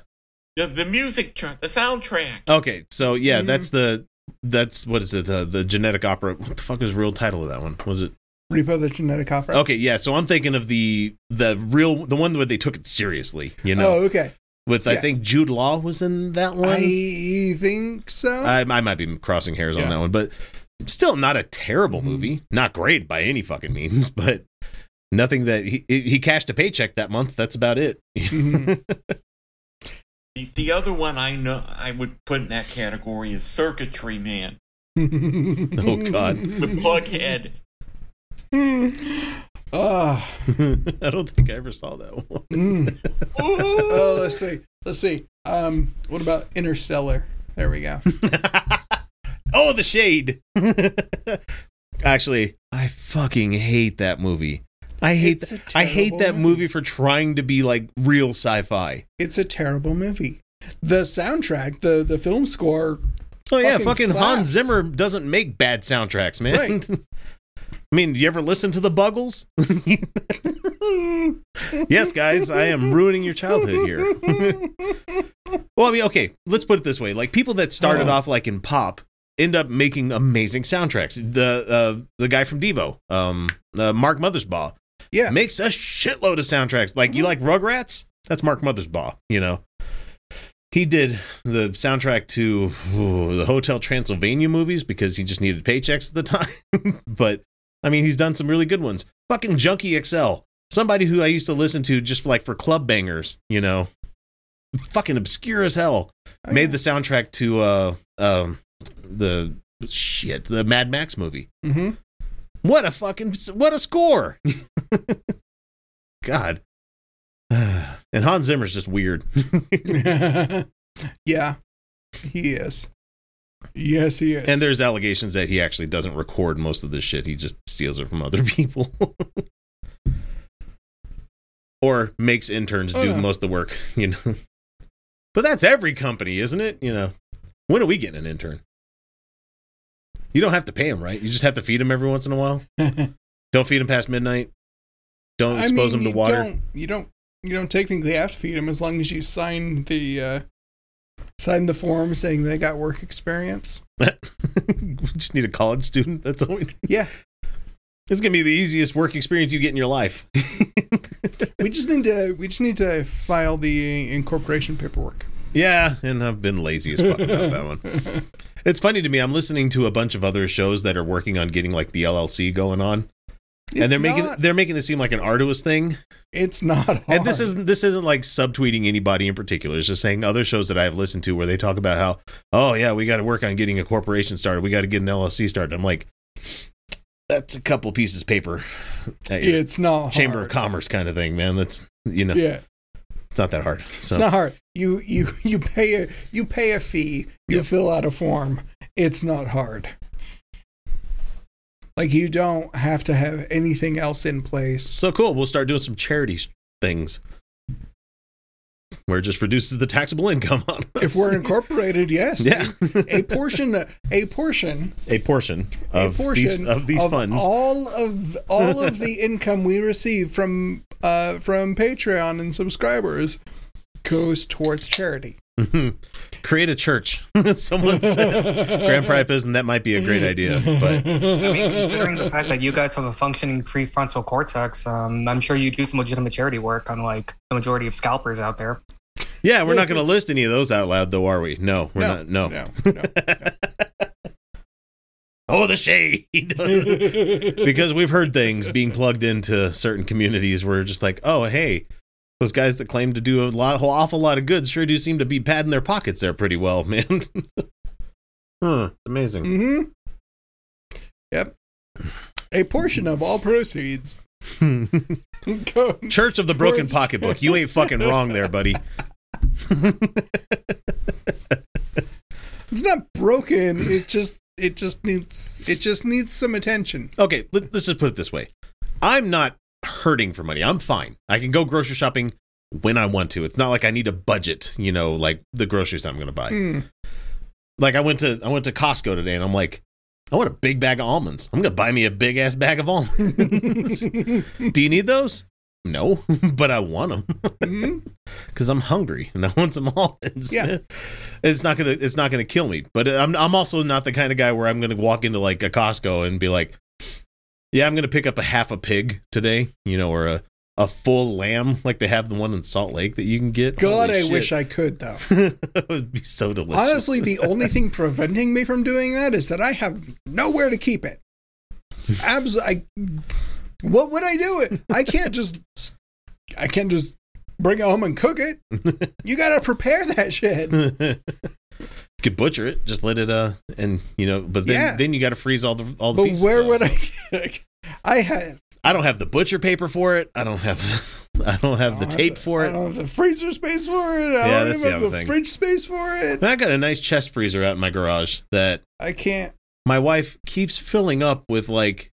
The, the music track, the soundtrack.
Okay. So yeah,
Mhm.
that's the that's what is it? Uh, the genetic opera. What the fuck is the real title of that one? Was it?
Repo the Genetic Opera.
Okay, yeah. So I'm thinking of the the real the one where they took it seriously. You know,
Oh, okay.
With I think Jude Law was in that one.
I think so.
I, I might be crossing hairs on that one, but still not a terrible
Mhm.
movie. Not great by any fucking means, but nothing that he he cashed a paycheck that month. That's about it.
Mhm.
The, the other one I know I would put in that category is Circuitry Man.
Oh God.
with Plughead.
Ah.
I don't think I ever saw that one.
Mm. oh, let's see. Let's see. Um, what about Interstellar? There we go.
oh, the shade. Actually, I fucking hate that movie. I hate
a
I hate that movie for trying to be like real sci-fi.
It's a terrible movie. The soundtrack, the the film score.
Oh yeah,
Fucking
fucking Hans. Zimmer doesn't make bad soundtracks, man.
Right.
I mean, do you ever listen to the Buggles? yes, guys, I am ruining your childhood here. well, I mean, okay, let's put it this way: like people that started
Oh.
off like in pop end up making amazing soundtracks. The uh, the guy from Devo, um, uh, Mark Mothersbaugh,
Yeah.
makes a shitload of soundtracks. Like you like Rugrats? That's Mark Mothersbaugh. You know, he did the soundtrack to ooh, the Hotel Transylvania movies because he just needed paychecks at the time. but I mean, he's done some really good ones. Fucking Junkie XL, somebody who I used to listen to just like for club bangers. You know, fucking obscure as hell.
Oh,
Made the soundtrack to uh um the shit the Mad Max movie.
Mm-hmm.
What a fucking what a score! God. And Hans Zimmer's just weird.
yeah, he is. Yes, he is.
and there's allegations that he actually doesn't record most of this shit. He just steals it from other people. or makes interns
Oh,
do most of the work, you know. But that's every company, isn't it? You know. When are we getting an intern? You don't have to pay him, right? You just have to feed him every once in a while. Don't feed him past midnight. Don't
I
expose
mean,
him to
you
water.
Don't, you don't. You don't technically have to feed him as long as you sign the uh, sign the form saying they got work experience.
we just need a college student. That's all we need.
Yeah,
It's gonna be the easiest work experience you get in your life.
we just need to. We just need to file the incorporation paperwork.
yeah, and I've been lazy as fuck about that one. It's funny to me. I'm listening to a bunch of other shows that are working on getting like the LLC going on, and they're making
not-
they're making it seem like an arduous thing.
It's not. Hard.
And this isn't this isn't like subtweeting anybody in particular. It's just saying other shows that I have listened to where they talk about how, oh yeah, we got to work on getting a corporation started. We got to get an LLC started. I'm like, that's a couple pieces of paper.
It's not
Chamber of. Commerce kind of thing, man. That's you know,
Yeah,
it's not that hard.
it's not hard. You you you pay a you pay a fee. You
Yeah.
fill out a form. It's not hard. Like you don't have to have anything else in place.
so cool. We'll start doing some charity things where it just reduces the taxable income on us.
If we're incorporated, yes.
yeah,
a portion a portion
a portion
a
of
portion
these of these funds.
all of all of the income we receive from uh from Patreon and subscribers goes towards charity.
Create a church. Someone said Grand Pripes, and that might be a great idea. But
I mean, considering the fact that you guys have a functioning prefrontal cortex, um, I'm sure you do some legitimate charity work on like the majority of scalpers out there.
yeah, we're not going to list any of those out loud, though, are we? No, we're
no,
not. No.
no, no.
Oh, the shade. because we've heard things being plugged into certain communities where just like, oh, hey, those guys that claim to do a lot, whole awful lot of good sure do seem to be padding their pockets there pretty well, man. huh, amazing.
hmm Yep. A portion of all proceeds
Church of the Broken
Towards-
Pocketbook. You ain't fucking wrong there, buddy.
It's not broken. It just it just needs it just needs some attention.
Okay, let's just put it this way. I'm not hurting for money. I'm fine. I can go grocery shopping when I want to. It's not like I need a budget, you know, like the groceries that I'm going to buy.
Hmm.
Like I went to I went to Costco today and I'm like, I want a big bag of almonds. I'm going to buy me a big ass bag of almonds. Do you need those? No, but I want them because I'm hungry and I want some almonds.
Yeah.
it's not gonna it's not gonna kill me. But I'm I'm also not the kind of guy where I'm gonna walk into like a Costco and be like, yeah, I'm gonna pick up a half a pig today, you know, or a a full lamb like they have the one in Salt Lake that you can get.
God,
Holy
I wish. I could though.
it would be so delicious.
Honestly, the only thing preventing me from doing that is that I have nowhere to keep it. Abs I what would I do it? I can't just I can't just bring it home and cook it. You got to prepare that shit.
Could butcher it, just let it uh and you know, but then
Yeah.
then you got to freeze all the all the
But where would I? I had.
I don't have the butcher paper for it. I don't have I don't have the
I don't
tape
have
for
I
it.
don't have the freezer space for it. I
Yeah,
don't even
the
have the
thing.
fridge space for it.
I got a nice chest freezer out in my garage that
I can't.
my wife keeps filling up with like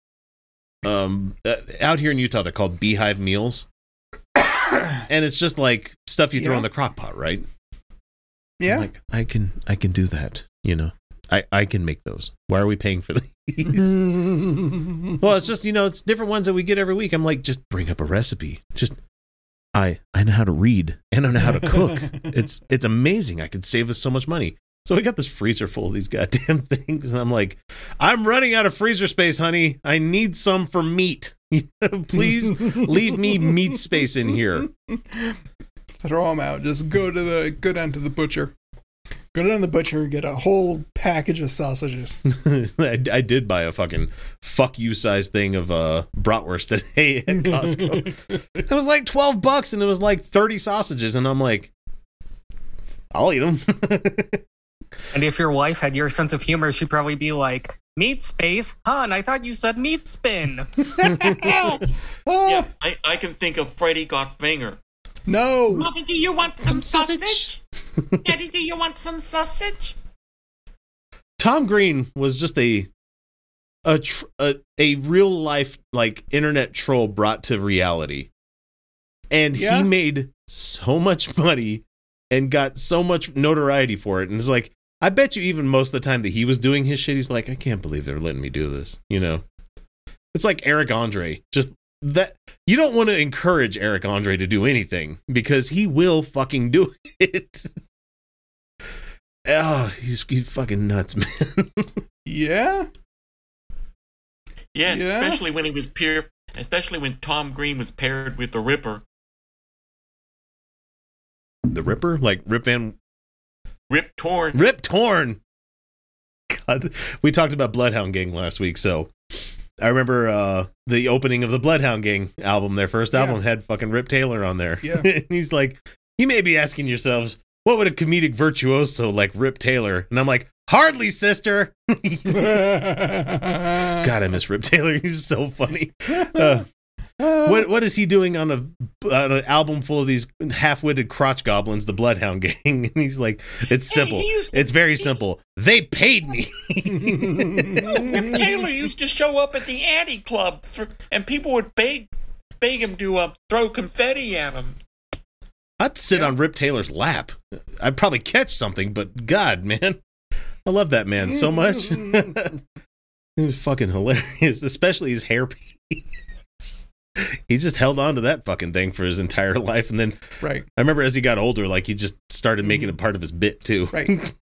um uh, out here in Utah they're called beehive meals. and it's just like stuff you throw
Yeah.
in the crock pot, right?
Yeah.
I'm like I can I can do that, you know. I I can make those. Why are we paying for these? well, it's just, you know, it's different ones that we get every week. I'm like just bring up a recipe. Just I I know how to read and I know how to cook. it's it's amazing. I could save us so much money. So I got this freezer full of these goddamn things, and I'm like, I'm running out of freezer space, honey. I need some for meat. Please leave me meat space in here.
Throw them out. Just go to the go down to the butcher. Go down to the butcher and get a whole package of sausages.
I, I did buy a fucking fuck you size thing of uh bratwurst today at Costco. it was like twelve bucks, and it was like thirty sausages, and I'm like, I'll eat them.
And if your wife had your sense of humor, she'd probably be like, "Meat space, hon. I thought you said meat spin."
Yeah, I, I can think of Freddy Got Fingered.
No.
Mommy, do you want some sausage?
Daddy, do you want some sausage?
Tom Green was just a a tr- a, a real life like internet troll brought to reality. And
Yeah.
he made so much money and got so much notoriety for it. And it's like, I bet you even most of the time that he was doing his shit, he's like, I can't believe they're letting me do this. You know? It's like Eric Andre. Just that you don't want to encourage Eric Andre to do anything because he will fucking do it. Oh, he's, he's fucking nuts, man.
Yeah.
Yes,
Yeah.
especially when he was peer, especially when Tom Green was paired with the Ripper.
The Ripper, like Rip Van
Rip Torn.
Rip Torn. God, we talked about Bloodhound Gang last week, so I remember uh, the opening of the Bloodhound Gang album. Their first
Yeah.
album had fucking Rip Taylor on there.
Yeah.
and he's like, you may be asking yourselves, what would a comedic virtuoso like Rip Taylor? And I'm like, hardly, sister. God, I miss Rip Taylor. He's so funny. Uh, what what is he doing on a on an album full of these half-witted crotch goblins, the Bloodhound Gang? And he's like, it's simple.
Hey,
It's very simple. They paid me.
Rip Taylor used to show up at the Anti Club, and people would beg, beg him to uh, throw confetti at him.
I'd sit on Rip Taylor's lap. I'd probably catch something, but God, man, I love that man so much. it was fucking hilarious, especially his hairpiece. he just held on to that fucking thing for his entire life, and then
right.
I remember as he got older, like he just started making it part of his bit too.
Right.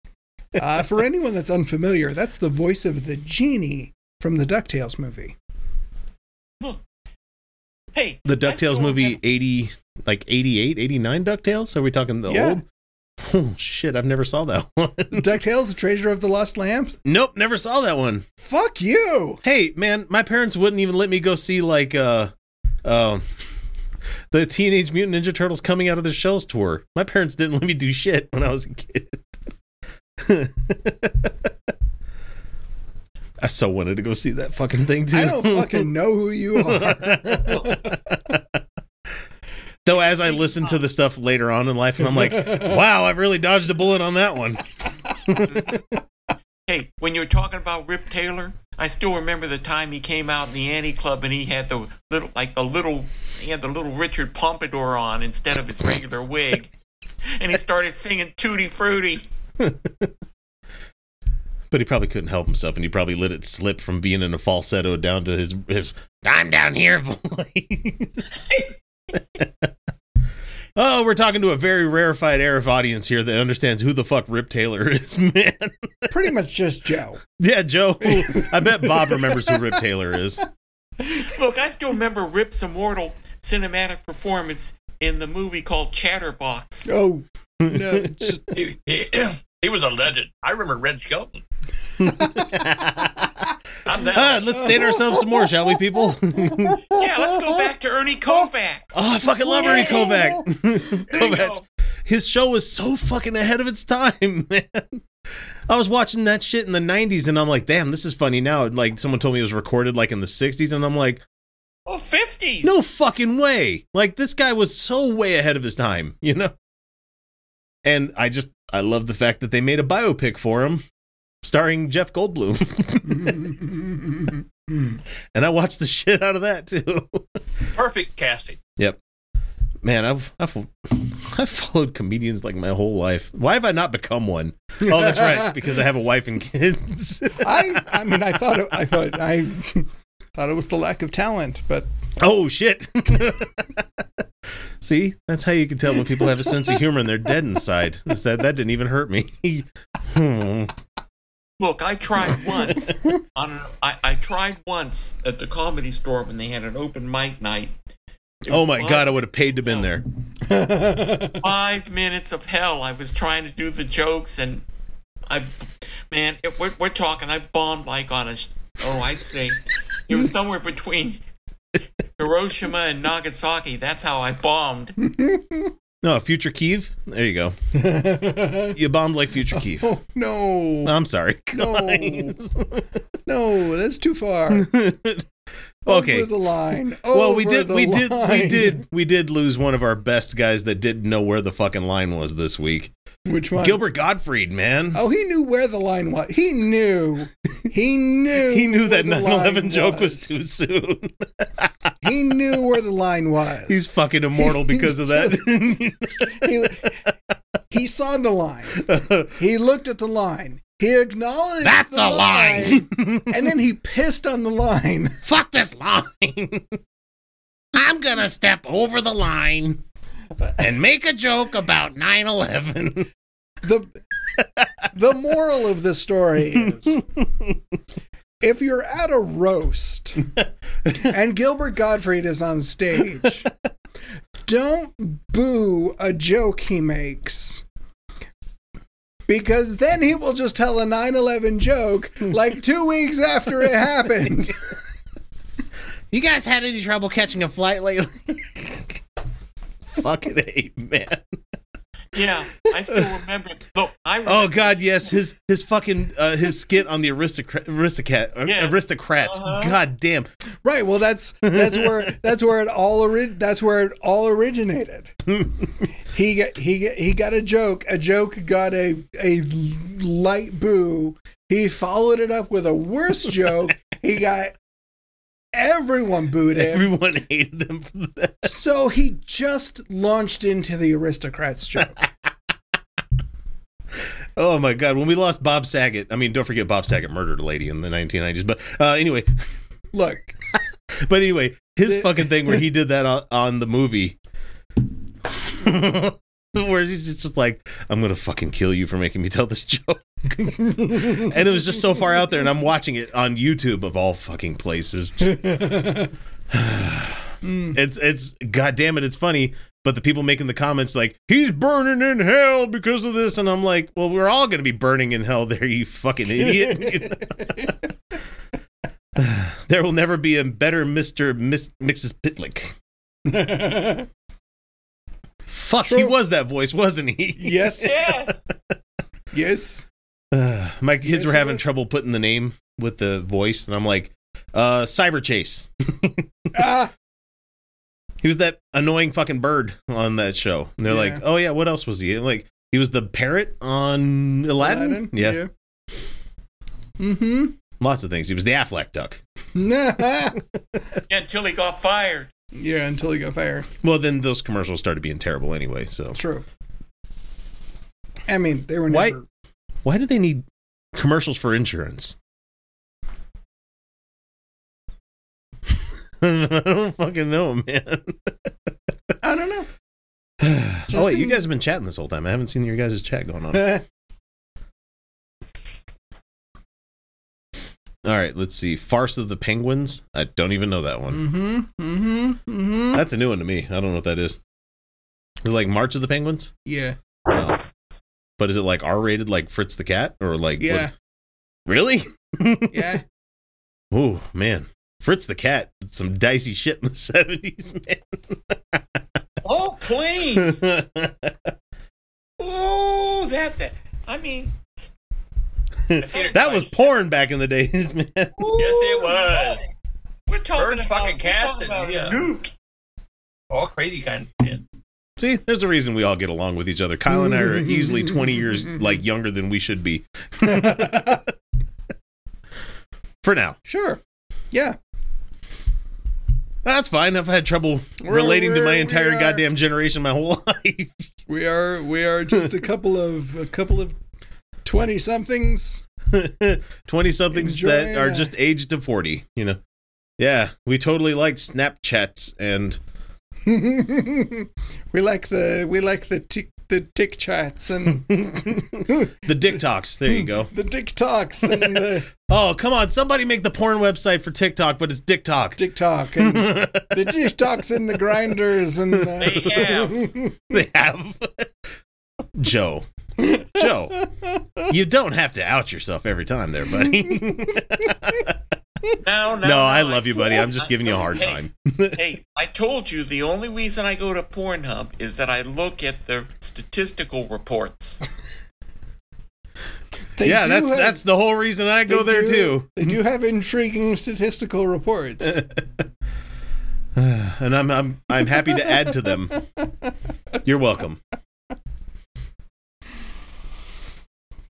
Uh, for anyone that's unfamiliar, that's the voice of the genie from the DuckTales movie.
Hey,
The DuckTales movie,
remember-
80, like 88, 89 DuckTales? Are we talking the
Yeah.
old? Oh, shit, I've never saw that one.
DuckTales, the treasure of the lost lamp?
nope, never saw that one.
Fuck you!
Hey, man, my parents wouldn't even let me go see, like, uh, um, the Teenage Mutant Ninja Turtles coming out of the shells tour. My parents didn't let me do shit when I was a kid. I so wanted to go see that fucking thing too.
I don't fucking know who you are.
Though as I listen to the stuff later on in life, and I'm like, wow, I've really dodged a bullet on that one.
Hey, when you're talking about Rip Taylor, I still remember the time he came out in the Anti Club and he had the little, like the little, he had the little Richard Pompadour on instead of his regular wig, and he started singing Tutti Frutti.
But he probably couldn't help himself, and he probably let it slip from being in a falsetto down to his his "I'm down here" voice. oh, we're talking to a very rarefied Arif audience here that understands who the fuck Rip Taylor is, man.
Pretty much just Joe.
yeah, Joe. I bet Bob remembers who Rip Taylor is.
Look, I still remember Rip's immortal cinematic performance in the movie called Chatterbox.
Oh, no. Just,
He, he, he was a legend. I remember Red Skelton. I'm down.
Let's date ourselves some more, shall we, people?
Yeah, let's go back to Ernie Kovac.
Oh, I fucking love Ernie Kovac.
There
Kovac. his show was so fucking ahead of its time, man. I was watching that shit in the 90s and I'm like, damn, this is funny now. Like someone told me it was recorded like in the 60s and I'm like,
Oh, 50s.
no fucking way. Like this guy was so way ahead of his time, you know? And I just I love the fact that they made a biopic for him starring Jeff Goldblum. And I watched the shit out of that too.
Perfect casting. Yep.
Man, I've I've I've followed comedians like my whole life. Why have I not become one? Oh, that's right, because I have a wife and kids.
I I mean I thought it, I thought I thought it was the lack of talent, but
oh shit. See, that's how you can tell when people have a sense of humor and they're dead inside. Is that that didn't even hurt me. Hmm.
Look, I tried once. on an, I, I tried once at the comedy store when they had an open mic night. It
Oh my
five-
god, I would have paid to been there.
Five minutes of hell. I was trying to do the jokes, and I, man, it, we're, we're talking. I bombed like on a. Oh, I'd say it was somewhere between Hiroshima and Nagasaki. That's how I bombed.
No, Future Kiev. There you go. You bombed like Future Kiev.
oh no,
I'm sorry.
no, no, that's too far.
okay.
Over the line.
well, we did, we did, we did, we did lose one of our best guys that didn't know where the fucking line was this week.
Which one?
Gilbert Gottfried, man.
Oh, he knew where the line was. He knew. He knew.
he knew that
the
9/11 joke was too soon.
He knew where the line was.
He's fucking immortal because of that.
he, he saw the line. He looked at the line. He acknowledged
That's
the
a line.
and then he pissed on the line.
Fuck this line. I'm gonna step over the line and make a joke about 9/11.
the The moral of the story is if you're at a roast and Gilbert Gottfried is on stage, don't boo a joke he makes. Because then he will just tell a 9 11 joke like two weeks after it happened.
You guys had any trouble catching a flight lately? Fucking hate, man.
Yeah, I still remember. Look, I remember
Oh God, yes, his his fucking uh, his skit on the aristocrat aristocrat uh,
Yes.
aristocrats.
Uh-huh.
God damn.
Right. Well, that's that's where that's where it all ori- that's where it all originated. he got he got, he got a joke. A joke got a a light boo. He followed it up with a worse joke. he got everyone booed him.
Everyone hated him for that.
so he just launched into the aristocrats joke.
Oh my God, when we lost Bob Saget, I mean, don't forget Bob Saget murdered a lady in the 1990s. But uh, anyway,
Look,
but anyway, his
The-
fucking thing where he did that on, on the movie. Where he's just like, I'm gonna fucking kill you for making me tell this joke. and it was just so far out there, and I'm watching it on YouTube of all fucking places. it's it's god damn it, it's funny. But the people making the comments like he's burning in hell because of this, and I'm like, well, we're all gonna be burning in hell there, you fucking idiot. there will never be a better Mister Miss, Mrs. Pitlick. Fuck, he was that voice, wasn't he?
yes,
Yeah.
yes.
Uh, my kids
Yes,
were having
was.
trouble putting the name with the voice, and I'm like, uh, Cyberchase.
Ah,
He was that annoying fucking bird on that show. And they're
Yeah.
like, oh yeah, what else was he? Like, he was the parrot on Aladdin. Yeah.
Mm-hmm.
lots of things. He was the Aflac duck.
yeah, until he got fired.
yeah, until he got fired.
Well, then those commercials started being terrible anyway. So
True. I mean, they were
Why-
never.
why do they need commercials for insurance? I don't fucking know, man.
I don't know.
oh wait, you guys have been chatting this whole time. I haven't seen your guys' chat going on. All right, let's see. Farce of the Penguins. I don't even know that one.
mm-hmm. Mm-hmm. Mm-hmm.
That's a new one to me. I don't know what that is. Is it like March of the Penguins?
Yeah.
Oh. But is it like R rated like Fritz the Cat? Or like
Yeah.
what- Really?
Yeah.
Oh man. Fritz the Cat, some dicey shit in the seventies, man.
Oh, please.
man.
Oh, that that. I mean,
that was porn back in the days, man.
Yes, it was.
we're talking
Birds
about
fucking cats and-
about
yeah.
nuke.
All crazy kind of shit.
See, there's a reason we all get along with each other. Kyle and I are easily 20 years like younger than we should be. For now.
Sure. Yeah.
That's fine. I've had trouble
We're-
relating to my
we're-
entire
are-
goddamn generation my whole life.
We are we are just a couple of a couple of twenty somethings.
20 somethings that are just aged to 40, you know. Yeah, we totally like Snapchats and
we like the we like the tick the tick chats and
the dick talks. There you go.
the TikToks and the
Oh, come on. Somebody make the porn website for TikTok, but it's TikTok.
TikTok and the TikToks and the grinders and the,
They have.
they have. Joe. Joe. You don't have to out yourself every time there, buddy.
No, no,
no, I love you, buddy. I'm just giving you a hard time.
hey, I told you the only reason I go to Pornhub is that I look at the statistical reports.
They
yeah, that's
have-
that's the whole reason I go there
do-
too.
They do have intriguing statistical reports.
and I'm I'm I'm happy to add to them. You're welcome.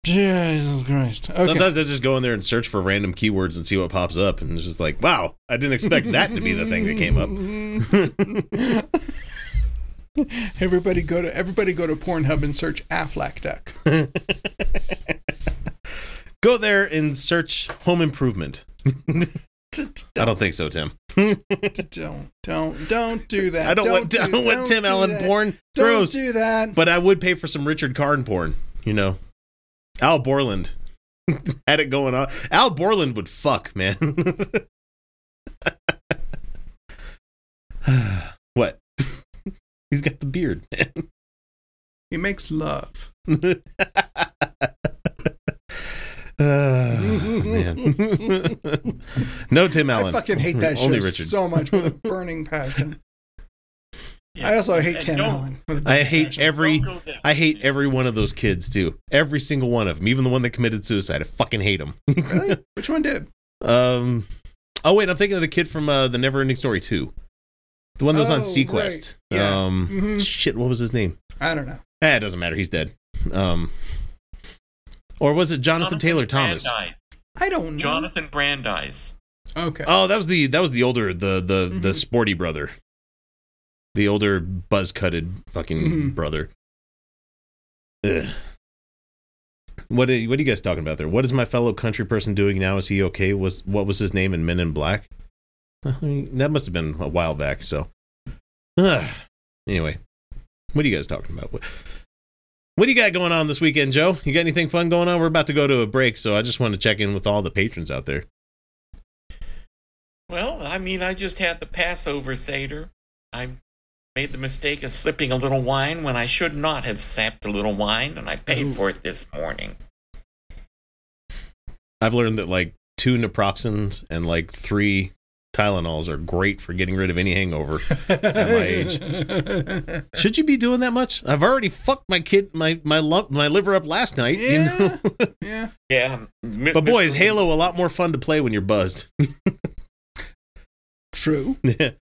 Jesus Christ. Okay.
Sometimes I just go in there and search for random keywords and see what pops up, and it's just like, wow, I didn't expect that to be the thing that came up.
everybody go to everybody go to Pornhub and search Aflac duck.
Go there and search home improvement. I don't think so, Tim.
Don't don't don't do that.
I don't, want
do-
I don't want Tim
do
Allen
that.
porn.
Don't
Gross.
do that.
But I would pay for some Richard Karn porn. You know, Al Borland had it going on. Al Borland would fuck, man. what? He's got the beard, man.
He makes love.
Ah, man. no Tim Allen.
I fucking hate that show
Richard.
so much with a burning passion.
Yeah.
I also hate
And
Tim Allen. with a
I
burning
hate
passion.
every
Don't go there.
I hate every one of those kids too. Every single one of them, even the one that committed suicide. I fucking hate him.
Really? Which one did?
um Oh wait, I'm thinking of the kid from uh, the Never Ending Story 2. The one that was on
Oh,
SeaQuest.
right. Yeah.
Um
Mhm.
shit, what was his name?
I don't know.
Eh, it doesn't matter. He's dead. Um or was it Jonathan, Taylor Thomas?
Brandis.
I don't know.
Jonathan Brandis.
Okay.
Oh, that was the that was the older the the the
Mhm.
sporty brother. The older buzz cutted fucking
Mhm.
brother. Ugh. What are, what are you guys talking about there? What is my fellow country person doing now? Is he okay? Was what was his name in Men in Black? I mean, that must have been a while back. So, Ugh. anyway, what are you guys talking about? What, what do you got going on this weekend, Joe? You got anything fun going on? We're about to go to a break, so I just want to check in with all the patrons out there.
Well, I mean, I just had the Passover Seder. I made the mistake of slipping a little wine when I should not have sapped a little wine, and I paid
Ooh.
for it this morning.
I've learned that like two naproxens and like three Tylenols are great for getting rid of any hangover.
At
my age. Should you be doing that much? I've already fucked my kid, my my lump, my liver up last night. you
Yeah.
know?
yeah.
Yeah. M-
but boy, is Halo a lot more fun to play when you're buzzed.
True.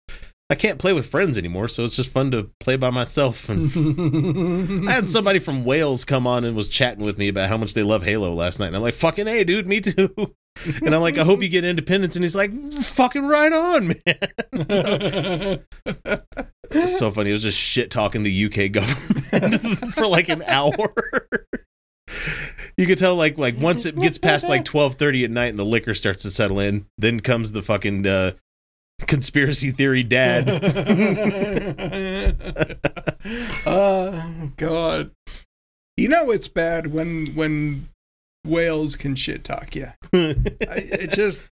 I can't play with friends anymore, so it's just fun to play by myself. And I had somebody from Wales come on and was chatting with me about how much they love Halo last night, and I'm like, "Fucking hey, dude, me too." And I'm like, "I hope you get independence," and he's like, "Fucking right on, man." It was so funny. It was just shit talking the UK government for like an hour. you could tell like like once it gets past like twelve thirty at night and the liquor starts to settle in, then comes the fucking uh, conspiracy theory dad.
oh God. You know it's bad when when whales can shit talk you. I- It just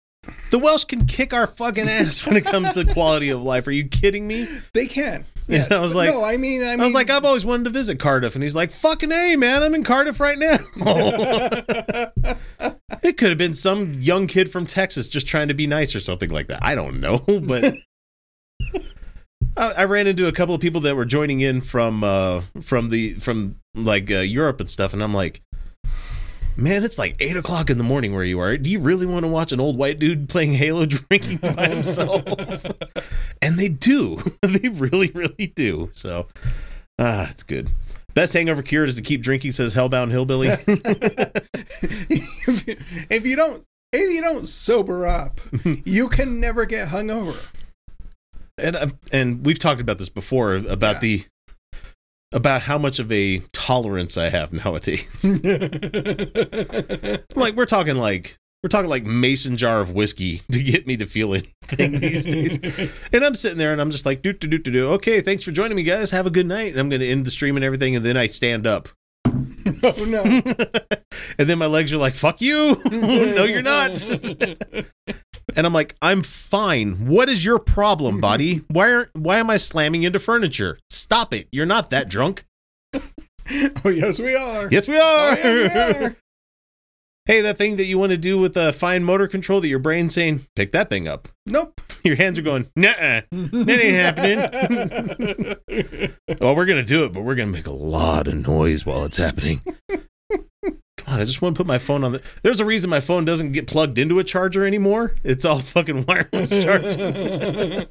the Welsh can kick our fucking ass when it comes to quality of life. Are you kidding me?
they can.
Yeah, I was like-
no, I mean, I, mean,
I was like, I've always wanted to visit Cardiff, and he's like, "Fucking a, man, I'm in Cardiff right now." It could have been some young kid from Texas just trying to be nice or something like that. I don't know, but I, I ran into a couple of people that were joining in from uh from the from like uh, Europe and stuff, and I'm like, man, it's like eight o'clock in the morning where you are. Do you really want to watch an old white dude playing Halo drinking by himself? and they do. they really, really do. So, ah, it's good. Best hangover cure is to keep drinking, says Hellbound Hillbilly.
if, you- if you don't if you don't sober up, you can never get hungover.
and uh, and we've talked about this before about
Yeah.
the about how much of a tolerance I have nowadays. like we're talking like we're talking like mason jar of whiskey to get me to feel anything these days. And I'm sitting there and I'm just like do do do do do. Okay, thanks for joining me, guys. Have a good night. And I'm going to end the stream and everything, and then I stand up,
oh no.
and then my legs are like fuck you. no, you're not. and I'm like I'm fine. What is your problem, buddy? Why are why am I slamming into furniture? Stop it. You're not that drunk.
Oh yes we are.
Yes, we
Oh,
are.
yes, we are.
Hey, that thing that you want to do with a fine motor control that your brain's saying, pick that thing up.
Nope.
Your hands are going, nah, that ain't happening. well, we're going to do it, but we're going to make a lot of noise while it's happening. Come on, I just want to put my phone on the. There's a reason my phone doesn't get plugged into a charger anymore. It's all fucking wireless charging.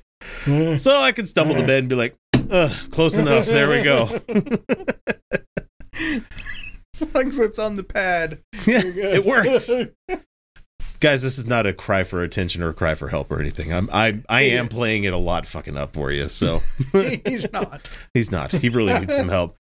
so I can stumble to bed and be like, Ugh, close enough. There we go.
As long as it's on the pad.
Yeah, it works. guys this is not a cry for attention or a cry for help or anything i'm i i
It
am
is.
playing it a lot fucking up for you so
He's not.
he's not he really needs some help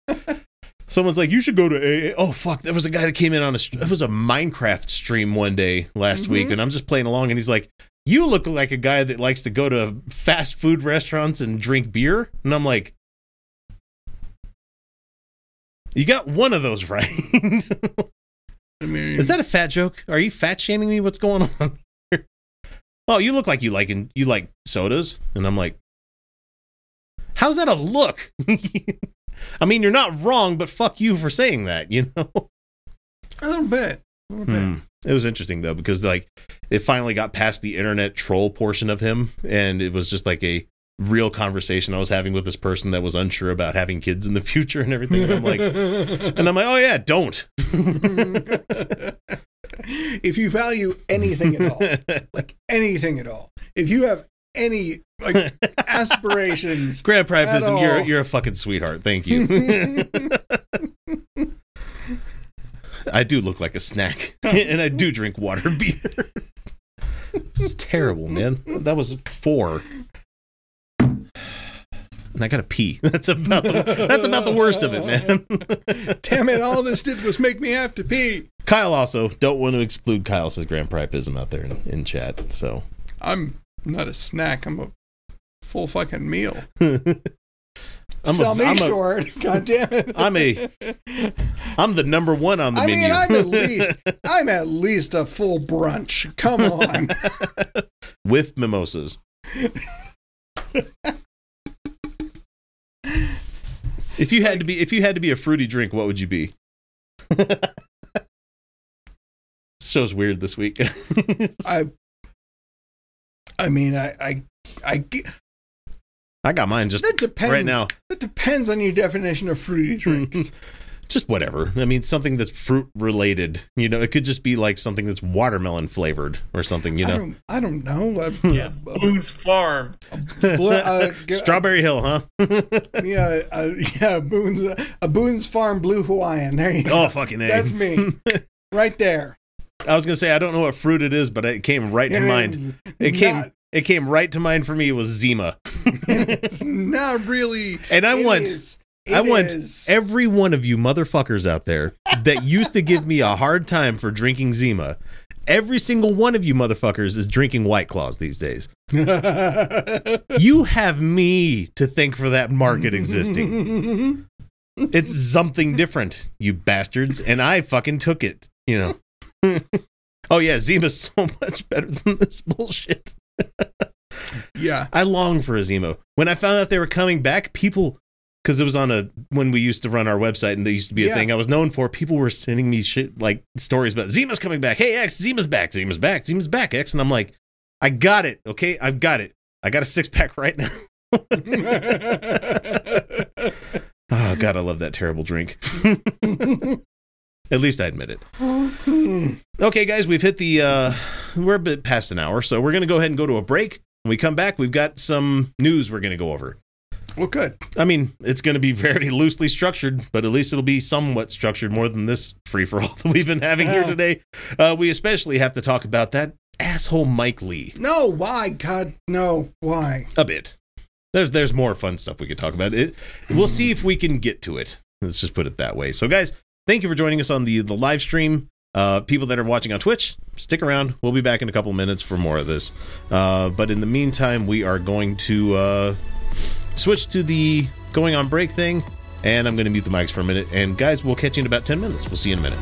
someone's like you should go to AA. oh fuck there was a guy that came in on a it was a minecraft stream one day last week
Mhm.
and i'm just playing along and he's like you look like a guy that likes to go to fast food restaurants and drink beer and i'm like you got one of those right
I mean,
Is that a fat joke? Are you fat shaming me? What's going on? here? oh, you look like you like you like sodas, and I'm like, how's that a look? I mean, you're not wrong, but fuck you for saying that. You know.
a little bit? A little bit.
Hmm. It was interesting though because like it finally got past the internet troll portion of him, and it was just like a real conversation I was having with this person that was unsure about having kids in the future and everything. And I'm like, and I'm like, oh yeah, don't.
if you value anything at all, like anything at all, if you have any like aspirations,
Grand Priapism, you're you're a fucking sweetheart. Thank you. I do look like a snack, and I do drink water beer. this is terrible, man. That was four, I gotta pee. That's about the, that's about the worst of it, man.
damn it, all this did was make me have to pee.
Kyle also don't want to exclude Kyle says Grand Priapism out there in, in chat. So
I'm not a snack. I'm a full fucking meal.
I'm
Sell
a,
me
I'm a,
short. God damn it.
I'm a I'm the number one on the
I
menu.
mean, I'm at least I'm at least a full brunch. Come on.
with mimosas. If you had to be if you had to be a fruity drink, what would you be? Show's weird this week.
I I mean, I I I ge-
I got mine just
that depends
right now.
That depends on your definition of fruity drinks.
just whatever. I mean, something that's fruit related. You know, it could just be like something that's watermelon flavored or something. You
I
know,
don't I don't know. Uh,
Yeah,
uh,
Boone's Farm.
bl- uh, g-
Strawberry Hill, huh?
yeah, uh, yeah, Boone's uh, a Boone's Farm Blue Hawaiian. There you go.
oh, fucking a.
That's me, right there.
I was gonna say I don't know what fruit it is, but it came right to mind. It came.
Not-
It came right to mind for me. It was Zima.
it's not really.
And I
It
want-
is-
I want
is-
every one of you motherfuckers out there that used to give me a hard time for drinking Zima. Every single one of you motherfuckers is drinking White Claws these days. You have me to thank for that market existing. It's something different, you bastards, and I fucking took it. You know. oh yeah, Zima's so much better than this bullshit.
yeah.
I long for a Zima. When I found out they were coming back, people, because it was on a when we used to run our website and they used to be a
Yeah.
thing I was known for. People were sending me shit like stories about Zima's coming back. Hey X, Zima's back. Zima's back. Zima's back. X, and I'm like, I got it. Okay, I've got it. I got a six pack right now. Oh God, I love that terrible drink. At least I admit it. Okay, guys, we've hit the uh we're a bit past an hour, so we're gonna go ahead and go to a break. When we come back, we've got some news we're gonna go over.
Well, good.
I mean, it's gonna be very loosely structured, but at least it'll be somewhat structured more than this free for all that we've been having here today. Uh, we especially have to talk about that asshole Mike Lee
No, why? God, no, why?
a bit. There's there's more fun stuff we could talk about. It we'll see if we can get to it. Let's just put it that way. So guys, thank you for joining us on the the live stream. Uh, people that are watching on Twitch, stick around. We'll be back in a couple minutes for more of this. Uh, but in the meantime, we are going to uh, switch to the going on break thing, and I'm going to mute the mics for a minute. And guys, we'll catch you in about ten minutes. We'll see you in a minute.